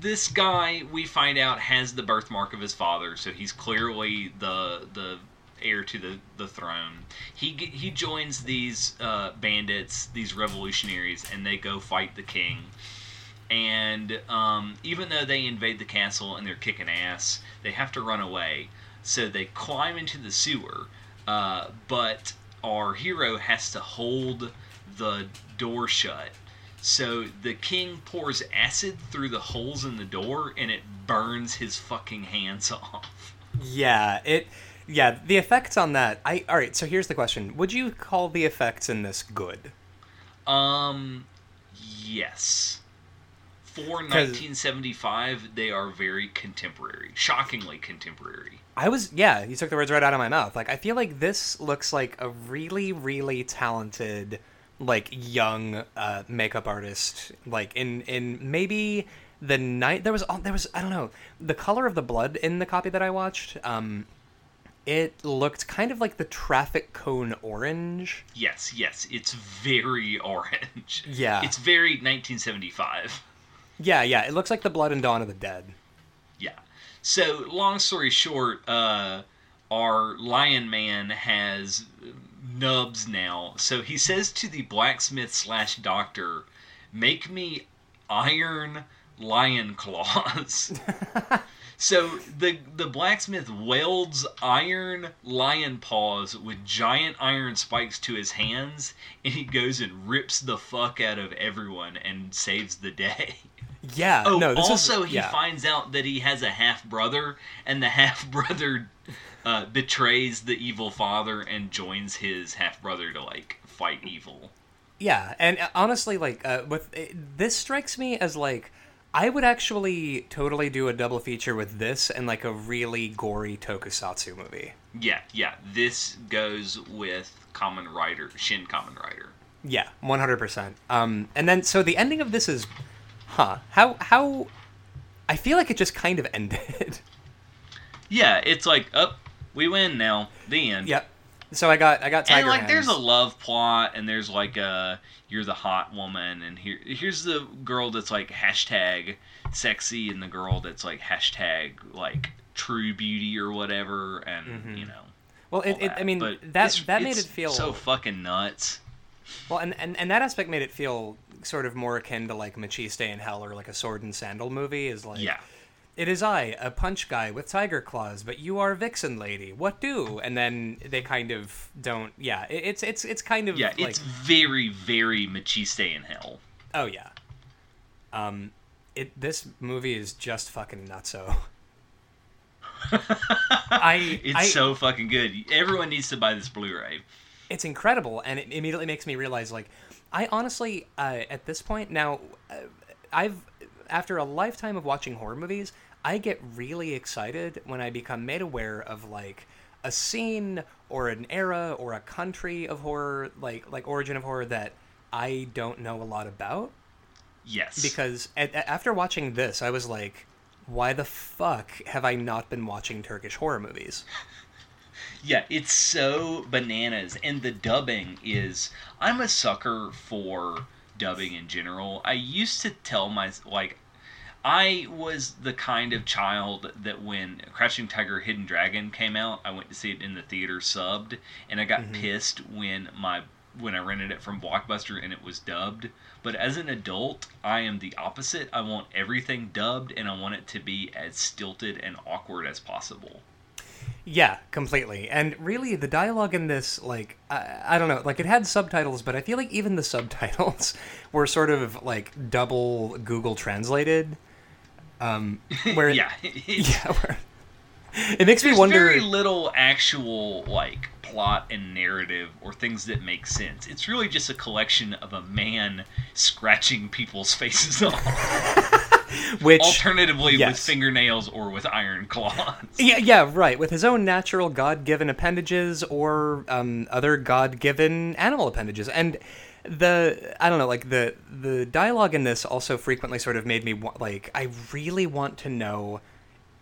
this guy we find out has the birthmark of his father, so he's clearly the the heir to the, the throne. He he joins these uh, bandits, these revolutionaries, and they go fight the king. And um, even though they invade the castle and they're kicking ass, they have to run away. So they climb into the sewer, uh, but our hero has to hold the door shut. So the king pours acid through the holes in the door and it burns his fucking hands off. Yeah, it yeah, the effects on that. I all right. So here's the question: Would you call the effects in this good? Um, yes. For 1975, they are very contemporary, shockingly contemporary. I was yeah, you took the words right out of my mouth. Like I feel like this looks like a really really talented like young uh, makeup artist like in in maybe the night there was there was I don't know the color of the blood in the copy that I watched um it looked kind of like the traffic cone orange. Yes, yes, it's very orange. Yeah. It's very 1975. Yeah, yeah, it looks like the blood and dawn of the dead. Yeah. So, long story short, uh, our lion man has nubs now. So he says to the blacksmith slash doctor, "Make me iron lion claws." so the the blacksmith welds iron lion paws with giant iron spikes to his hands, and he goes and rips the fuck out of everyone and saves the day. Yeah. Oh, no, this also is, he yeah. finds out that he has a half brother, and the half brother uh, betrays the evil father and joins his half brother to like fight evil. Yeah, and uh, honestly, like uh, with uh, this strikes me as like I would actually totally do a double feature with this and like a really gory tokusatsu movie. Yeah, yeah. This goes with Kamen Rider, Shin Kamen Rider. Yeah, one hundred percent. Um, and then so the ending of this is, huh? How how? I feel like it just kind of ended. Yeah, it's like, up, we win now. The end. yep. So I got I got Tiger and like, there's a love plot, and there's like a you're the hot woman, and here here's the girl that's like hashtag sexy, and the girl that's like hashtag like true beauty or whatever, and mm-hmm. you know. well, it, it, I mean But that that made it feel so fucking nuts. Well, and, and, and that aspect made it feel sort of more akin to like Maciste in Hell or like a Sword and Sandal movie. Is like, Yeah. It is I, a punch guy with tiger claws, but you are Vixen lady. What do? And then they kind of don't. Yeah, it, it's it's it's kind of Yeah, like it's very, very Maciste in hell. oh yeah. Um, it this movie is just fucking nutso. I It's I, so fucking good. Everyone needs to buy this Blu-ray. it's incredible and it immediately makes me realize like i honestly uh, at this point now uh, i've after a lifetime of watching horror movies i get really excited when i become made aware of like a scene or an era or a country of horror like like origin of horror that i don't know a lot about Yes. because at, after watching this i was like why the fuck have i not been watching turkish horror movies Yeah, it's so bananas, and the dubbing is. I'm a sucker for dubbing in general. I used to tell my like, I was the kind of child that when Crouching Tiger, Hidden Dragon came out, I went to see it in the theater subbed, and I got mm-hmm. pissed when my when I rented it from Blockbuster and it was dubbed. But as an adult, I am the opposite. I want everything dubbed, and I want it to be as stilted and awkward as possible. Yeah, completely. And really, the dialogue in this, like, I, I don't know, like, it had subtitles, but I feel like even the subtitles were sort of, like, double Google translated. Um, where, yeah, yeah, where, it makes me wonder. very little actual like plot and narrative or things that make sense. It's really just a collection of a man scratching people's faces off, which, alternatively with fingernails or with iron claws. yeah, yeah, right, with his own natural God-given appendages or um, other God-given animal appendages, and the I don't know, like the the dialogue in this also frequently sort of made me wa- like I really want to know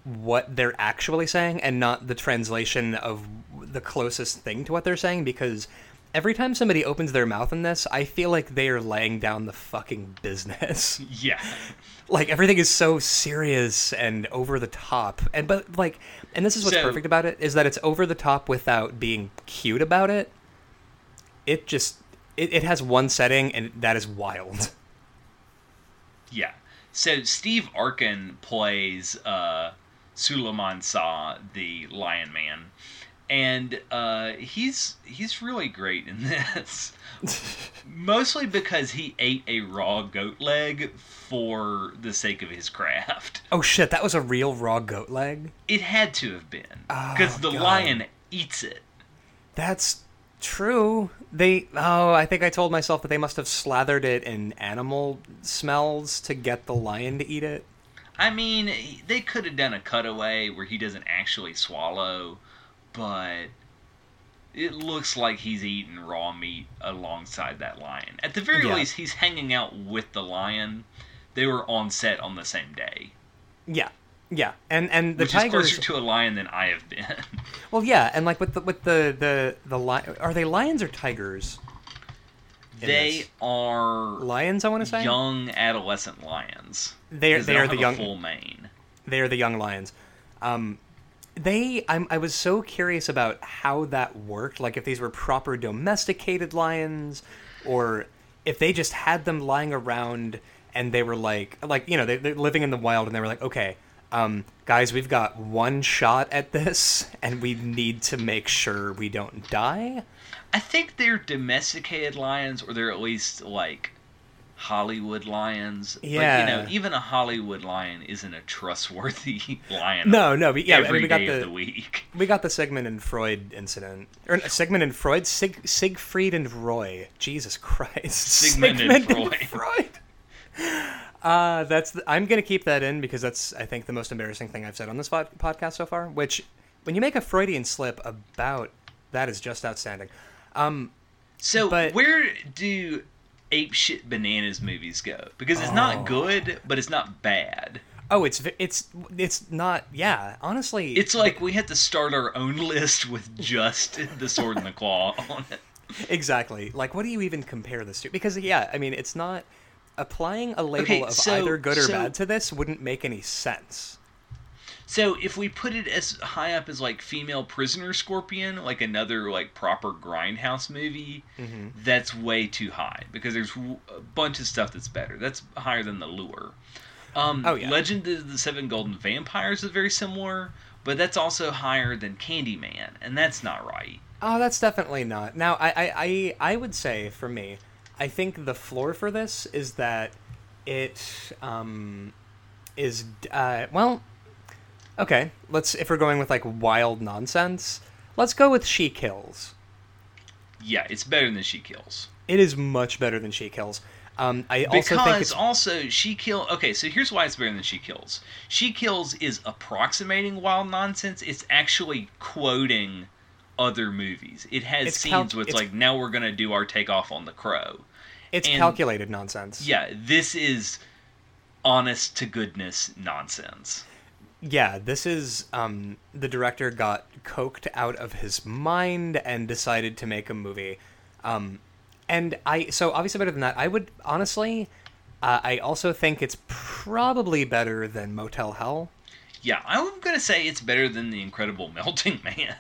what they're actually saying and not the translation of the closest thing to what they're saying because every time somebody opens their mouth in this, I feel like they are laying down the fucking business. Yeah, like everything is so serious and over the top. And but like and this is what's So- perfect about it is that it's over the top without being cute about it. It just it, it has one setting and that is wild yeah. So Steve Arkin plays uh, Suleiman Sa, the Lion Man, and uh, he's he's really great in this. Mostly because he ate a raw goat leg for the sake of his craft. oh shit that was a real raw goat leg It had to have been Oh, because the God. lion eats it. that's true they oh i think i told myself that they must have slathered it in animal smells to get the lion to eat it I mean, they could have done a cutaway where he doesn't actually swallow, but it looks like he's eating raw meat alongside that lion. At the very Yeah. least, he's hanging out with the lion. They were on set on the same day. Yeah. Yeah, and and the which tigers. is closer to a lion than I have been. well, yeah, and like with the with the the the li- are they lions or tigers? they this? are lions. I want to say young adolescent lions. They are they don't are the young full mane. they are the young lions. Um, they I'm, I was so curious about how that worked. Like if these were proper domesticated lions, or if they just had them lying around and they were like like you know they, they're living in the wild and they were like okay. Um, guys, we've got one shot at this, and we need to make sure we don't die. I think they're domesticated lions, or they're at least like Hollywood lions. But, Yeah. you know, even a Hollywood lion isn't a trustworthy lion. No, no, but yeah, every we got day the, of the week. We got the Sigmund and Freud incident, or Sigmund and Freud, Sig, Siegfried and Roy. Jesus Christ, Sigmund and Freud. Uh, that's the, I'm gonna keep that in because that's I think the most embarrassing thing I've said on this pod, podcast so far. Which, when you make a Freudian slip about that, is just outstanding. Um, So But- where do ape shit bananas movies go? Because it's Oh. not good, but it's not bad. oh, it's it's it's not. Yeah, honestly, It's like we had to start our own list with just the sword and the claw on it. exactly like what do you even compare this to? Because yeah, I mean, it's not applying a label Okay, of so- either good or so- bad to this wouldn't make any sense. So if we put it as high up as like female prisoner scorpion, like another like proper grindhouse movie, Mm-hmm. that's way too high because there's a bunch of stuff that's better. That's higher than the lure. Um, Oh, yeah. Legend of the Seven Golden Vampires is very similar, but that's also higher than Candyman, and that's not right. Oh, that's definitely not. Now, I, I, I, I would say for me, I think the floor for this is that it um, is uh, well, okay. Let's if we're going with like wild nonsense, let's go with She Kills. Yeah, it's better than She Kills. It is much better than She Kills. Um, I also because think it's also she kill okay so here's why it's better than she kills she kills is approximating wild nonsense it's actually quoting other movies it has It's cal- scenes where it's it's- like now we're gonna do our takeoff on the crow it's and- calculated nonsense. yeah this is honest to goodness nonsense Yeah, this is um, the director got coked out of his mind and decided to make a movie. Um, and I so obviously better than that. I would honestly, uh, I also think it's probably better than Motel Hell. Yeah i'm gonna say it's better than the incredible melting man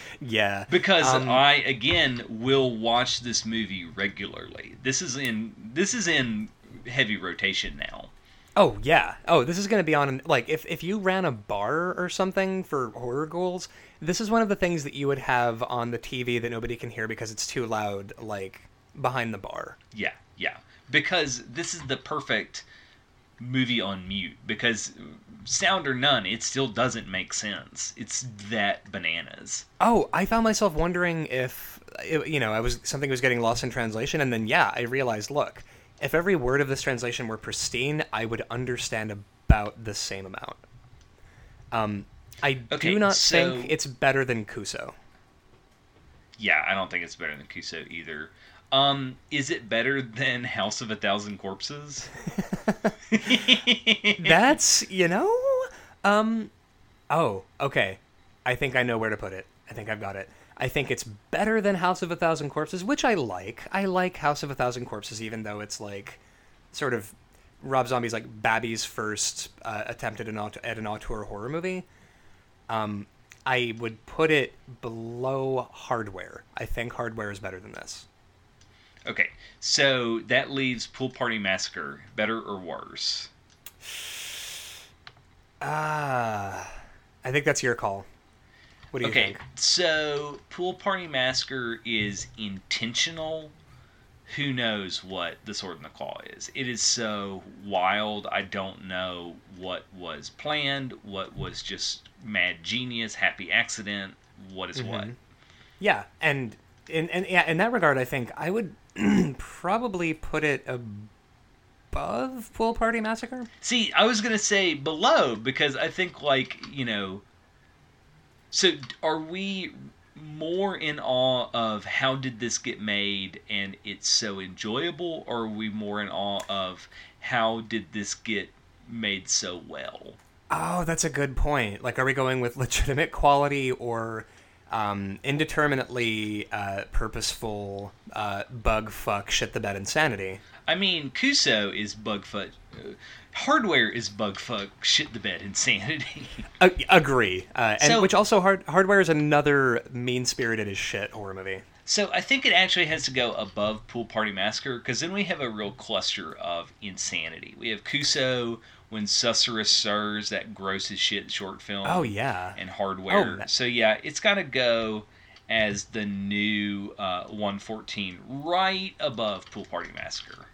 Yeah, because Um, i again will watch this movie regularly this is in this is in heavy rotation now Oh yeah. Oh, this is gonna be on like if if you ran a bar or something for horror ghouls, this is one of the things that you would have on the TV that nobody can hear because it's too loud, like behind the bar. Yeah, yeah. Because this is the perfect movie on mute. Because sound or none, it still doesn't make sense. It's that bananas. Oh, I found myself wondering if you know I was something was getting lost in translation, and then yeah, I realized, look, if every word of this translation were pristine, I would understand about the same amount. Um, I Okay, do not so- think it's better than Kuso. Yeah, I don't think it's better than Kuso either. Um, is it better than House of a Thousand Corpses? That's you know, um, oh, okay. I think I know where to put it. I think I've got it. I think it's better than House of a Thousand Corpses, which I like. I like House of a Thousand Corpses, even though it's like sort of Rob Zombie's like Babby's first uh, attempt at an aut- at an auteur horror movie. Um, I would put it below Hardware. I think Hardware is better than this. Okay, so that leaves Pool Party Massacre. Better or worse? Ah, I think that's your call. What do you Okay, think? so Pool Party Massacre is intentional. Who knows what the Sword and the Claw is? It is so wild. I don't know what was planned, what was just mad genius, happy accident, what is what. Mhm. Yeah, and in and yeah, in that regard, I think I would probably put it above Pool Party Massacre. See, I was gonna say below because I think like you know. So are we more in awe of how did this get made and it's so enjoyable, or are we more in awe of how did this get made so well? Oh, that's a good point. Like, are we going with legitimate quality or um, indeterminately uh, purposeful uh, bug fuck shit the bed insanity? I mean, Kuso is bug fuck. Uh, hardware is bug fuck shit the bed insanity. Uh, agree. Uh, and So- which also hard hardware is another mean spirited as shit horror movie. so I think it actually has to go above Pool Party Massacre because then we have a real cluster of insanity. We have Kuso when Susurrus Sirs, that gross as shit short film. Oh yeah. and hardware. Oh, that- so yeah, it's got to go as the new uh, 114, right above Pool Party Massacre.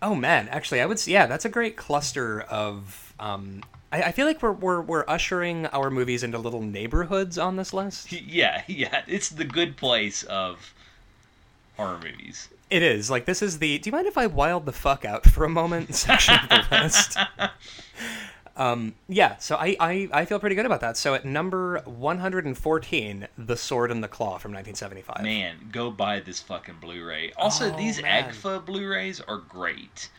Oh man, actually, I would. Yeah, that's a great cluster of. Um, I, I feel like we're, we're we're ushering our movies into little neighborhoods on this list. Yeah, yeah, it's the good place of horror movies. It is like this is the. Do you mind if I wild the fuck out for a moment section of the list? Um, yeah, so I, I I feel pretty good about that. So at number 114, The Sword and the Claw from 1975. Man, go buy this fucking Blu-ray. Also, Oh, these man. AGFA Blu-rays are great.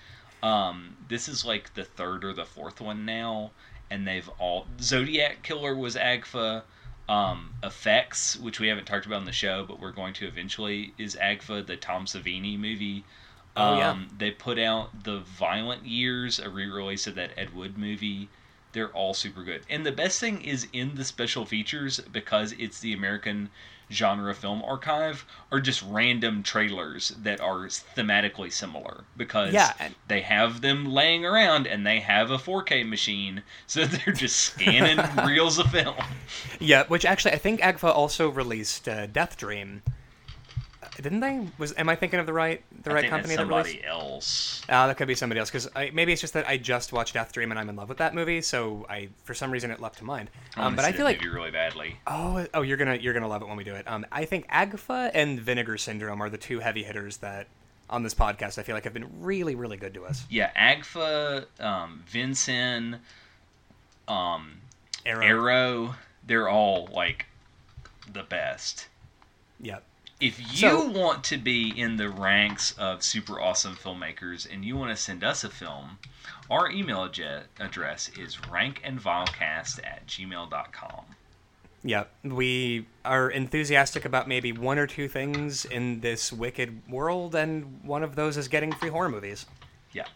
Um, this is like the third or the fourth one now, and they've all Zodiac Killer was AGFA. Um, Effects, which we haven't talked about in the show, but we're going to eventually, is AGFA, the Tom Savini movie. Oh, yeah. Um, They put out the Violent Years, a re-release of that Ed Wood movie. They're all super good. And the best thing is in the special features because it's the American Genre Film Archive are just random trailers that are thematically similar because Yeah, and- they have them laying around and they have a 4K machine so they're just scanning reels of film. Yeah, which actually I think Agfa also released uh, Death Dream. Didn't they? Was am I thinking of the right the I right company that's that released? somebody else. Ah, that could be somebody else because maybe it's just that I just watched Death Dream and I'm in love with that movie, so I for some reason it leapt to mind. I Um, but I feel like really badly. oh oh you're gonna you're gonna love it when we do it. Um, I think Agfa and Vinegar Syndrome are the two heavy hitters that on this podcast I feel like have been really really good to us. Yeah, Agfa, um, Vincent, um, Arrow. Arrow, they're all like the best. Yep. If you So- want to be in the ranks of super awesome filmmakers and you want to send us a film, our email address is rankandvilecast at gmail.com. Yep. We are enthusiastic about maybe one or two things in this wicked world, and one of those is getting free horror movies. Yeah.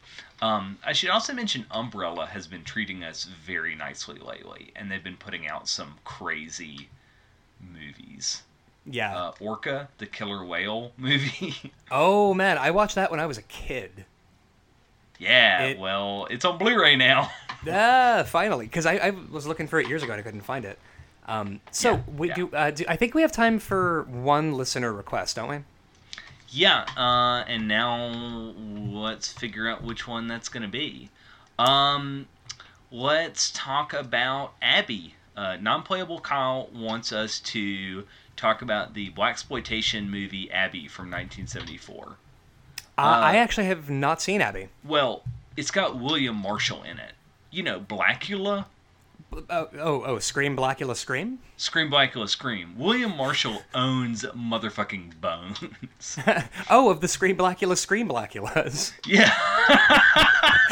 Um, I should also mention Umbrella has been treating us very nicely lately, and they've been putting out some crazy movies. Yeah. Uh, Orca, the killer whale movie. oh man, I watched that when I was a kid. yeah, It- well, it's on Blu-ray now. Ah, finally, because I, I was looking for it years ago and I couldn't find it. Um, so Yeah, we yeah. do, uh, do. I think we have time for one listener request, don't we? Yeah, uh, and now let's figure out which one that's going to be. Um, let's talk about Abby. Uh, Non-playable Kyle wants us to talk about the black exploitation movie Abby from 1974. Uh, I actually have not seen Abby. Well, it's got William Marshall in it. You know, Blackula, Oh, oh, oh, Scream, Blackula, Scream. Scream Blackula Scream. William Marshall owns motherfucking bones. oh, of the Scream, Blackula, Scream, Blackulas. yeah.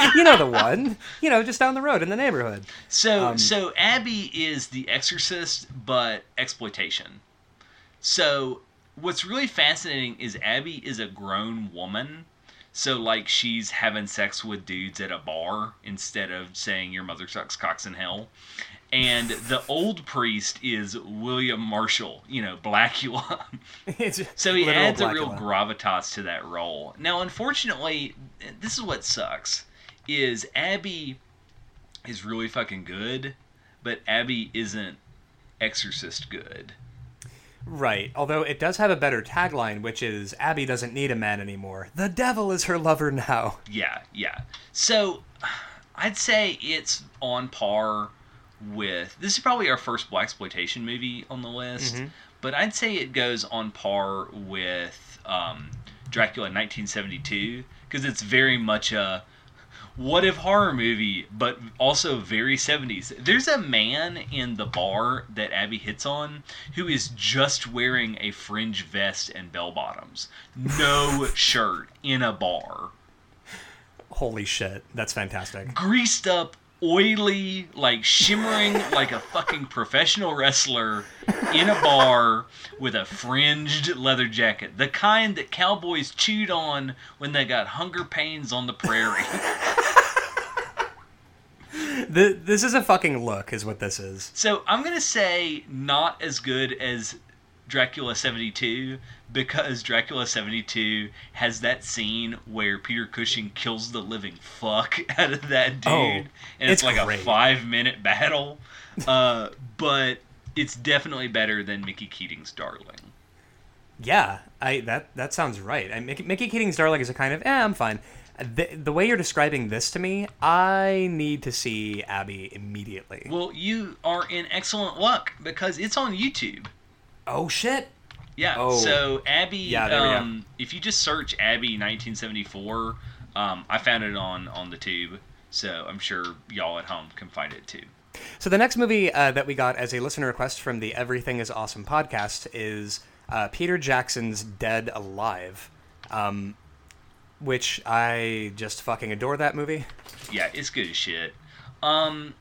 you know the one. You know, just down the road in the neighborhood. So Um, so Abby is the exorcist but exploitation. So what's really fascinating is Abby is a grown woman. So like she's having sex with dudes at a bar instead of saying your mother sucks cocks in hell. And the old priest is William Marshall, you know, Blackula. So he adds a real gravitas to that role. Now, unfortunately, this is what sucks: is Abby is really fucking good, but Abby isn't Exorcist good. Right. Although it does have a better tagline, which is Abby doesn't need a man anymore. The devil is her lover now. Yeah, yeah. So I'd say it's on par with this is probably our first black exploitation movie on the list, Mhm. but I'd say it goes on par with um, Dracula 1972 because it's very much a what if horror movie, but also very 70s. There's a man in the bar that Abby hits on who is just wearing a fringe vest and bell bottoms, no shirt in a bar Holy shit. That's fantastic. greased up oily, like shimmering like a fucking professional wrestler in a bar with a fringed leather jacket. The kind that cowboys chewed on when they got hunger pains on the prairie. The, this is a fucking look, is what this is. So I'm gonna say not as good as Dracula 72 because Dracula 72 has that scene where Peter Cushing kills the living fuck out of that dude, Oh, and it's, it's like great. a five minute battle. Uh, but it's definitely better than Mickey Keating's Darling. Yeah, I that that sounds right. I, Mickey, Mickey Keating's Darling is a kind of, eh, I'm fine. The, the way you're describing this to me, I need to see Abby immediately. Well, you are in excellent luck because it's on YouTube. Oh shit! Yeah. Oh. So Abby, Yeah, there we go. um, if you just search Abby 1974, um, I found it on on the tube. So I'm sure y'all at home can find it too. So the next movie uh, that we got as a listener request from the Everything Is Awesome podcast is uh, Peter Jackson's Dead Alive, um, which I just fucking adore that movie. Yeah, it's good as shit. Um,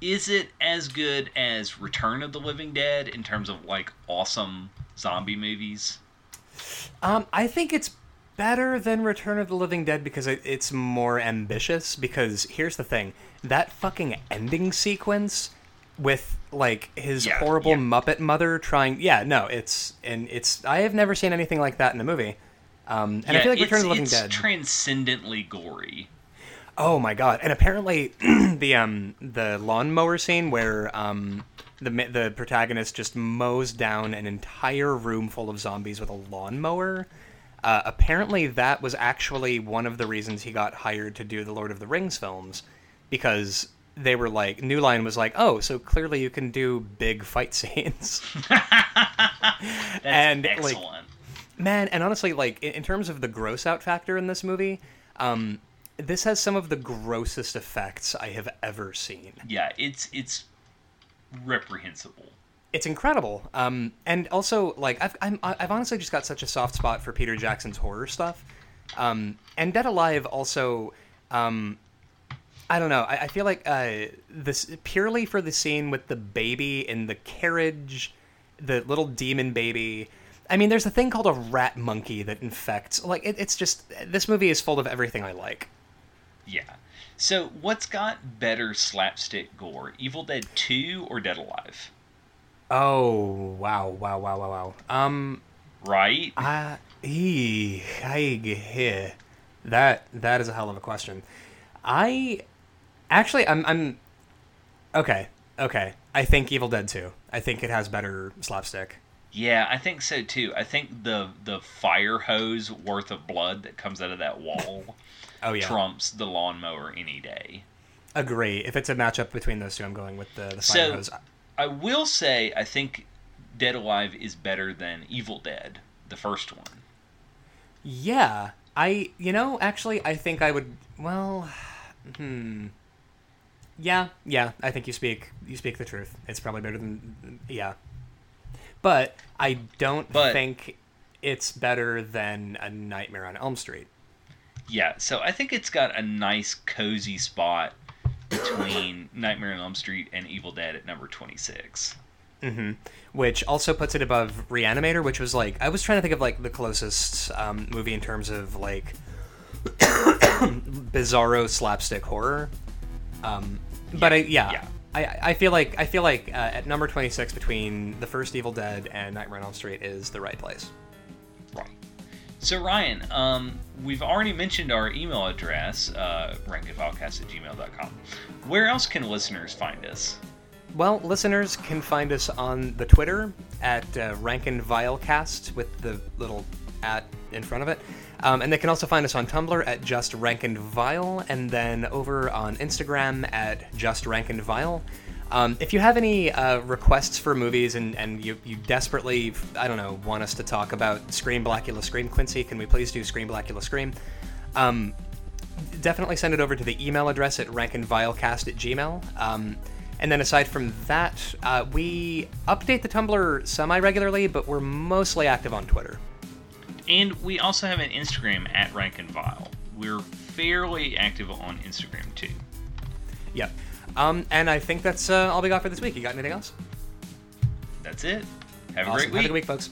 is it as good as Return of the Living Dead in terms of like awesome zombie movies? Um, I think it's better than Return of the Living Dead because it, it's more ambitious. Because here's the thing: that fucking ending sequence with like his Yeah, horrible yeah. Muppet mother trying. Yeah, no, it's and it's. I have never seen anything like that in a movie. Um, and I feel like Return of the Living Dead. it's Dead. transcendently gory. Oh my god! And apparently, the um the lawnmower scene where um the the protagonist just mows down an entire room full of zombies with a lawnmower. Uh, apparently, that was actually one of the reasons he got hired to do the Lord of the Rings films, because they were like New Line was like, oh, so clearly you can do big fight scenes. That's And, like, excellent. Man, and honestly, like in, in terms of the gross out factor in this movie, um, this has some of the grossest effects I have ever seen. yeah, it's it's reprehensible. It's incredible. Um, and also, like I've I'm, I've honestly just got such a soft spot for Peter Jackson's horror stuff. Um, and Dead Alive also. Um, I don't know. I, I feel like uh, this purely for the scene with the baby in the carriage, the little demon baby. I mean, there's a thing called a rat monkey that infects. Like, it, it's just this movie is full of everything I like. Yeah. So what's got better slapstick gore, Evil Dead 2 or Dead Alive? Oh wow, wow, wow, wow, wow. Um, Right? I, ee, I here. That that is a hell of a question. I actually, I'm, I'm okay, okay. I think Evil Dead 2. I think it has better slapstick. Yeah, I think so too. I think the the fire hose worth of blood that comes out of that wall Oh yeah, trumps the lawnmower any day. agree. If it's a matchup between those two, I'm going with the the fire So- hose. I will say I think Dead Alive is better than Evil Dead, the first one. Yeah, I you know actually I think I would well, hmm. Yeah, yeah, I think you speak you speak the truth. It's probably better than yeah. But I don't But- think it's better than a Nightmare on Elm Street. Yeah, so I think it's got a nice cozy spot between Nightmare on Elm Street and Evil Dead at number 26. hmm Which also puts it above Reanimator, which was like I was trying to think of like the closest um, movie in terms of like bizarro slapstick horror. Um, but I, yeah, yeah. I, I feel like I feel like uh, at number twenty six between the first Evil Dead and Nightmare on Elm Street is the right place. Right. So Ryan, um, we've already mentioned our email address, uh, rankandvilecast at gmail.com. Where else can listeners find us? Well, listeners can find us on the Twitter at uh, RankinVileCast with the little at in front of it. Um, and they can also find us on Tumblr at Just Rankinvile, and Vile, and then over on Instagram at Just Rankinvile. Um, if you have any uh, requests for movies and, and you, you desperately, I don't know, want us to talk about Scream, Blacula, Scream, Quincy, can we please do Scream, Blacula, Scream? Um, definitely send it over to the email address at rankandvilecast at gmail. Um, and then aside from that, uh, we update the Tumblr semi regularly, but we're mostly active on Twitter. And we also have an Instagram at Rank and Vile. We're fairly active on Instagram too. Yep. Um, and I think that's uh, all we got for this week. You got anything else? That's it. Have a Awesome. great week. Have a good week, folks.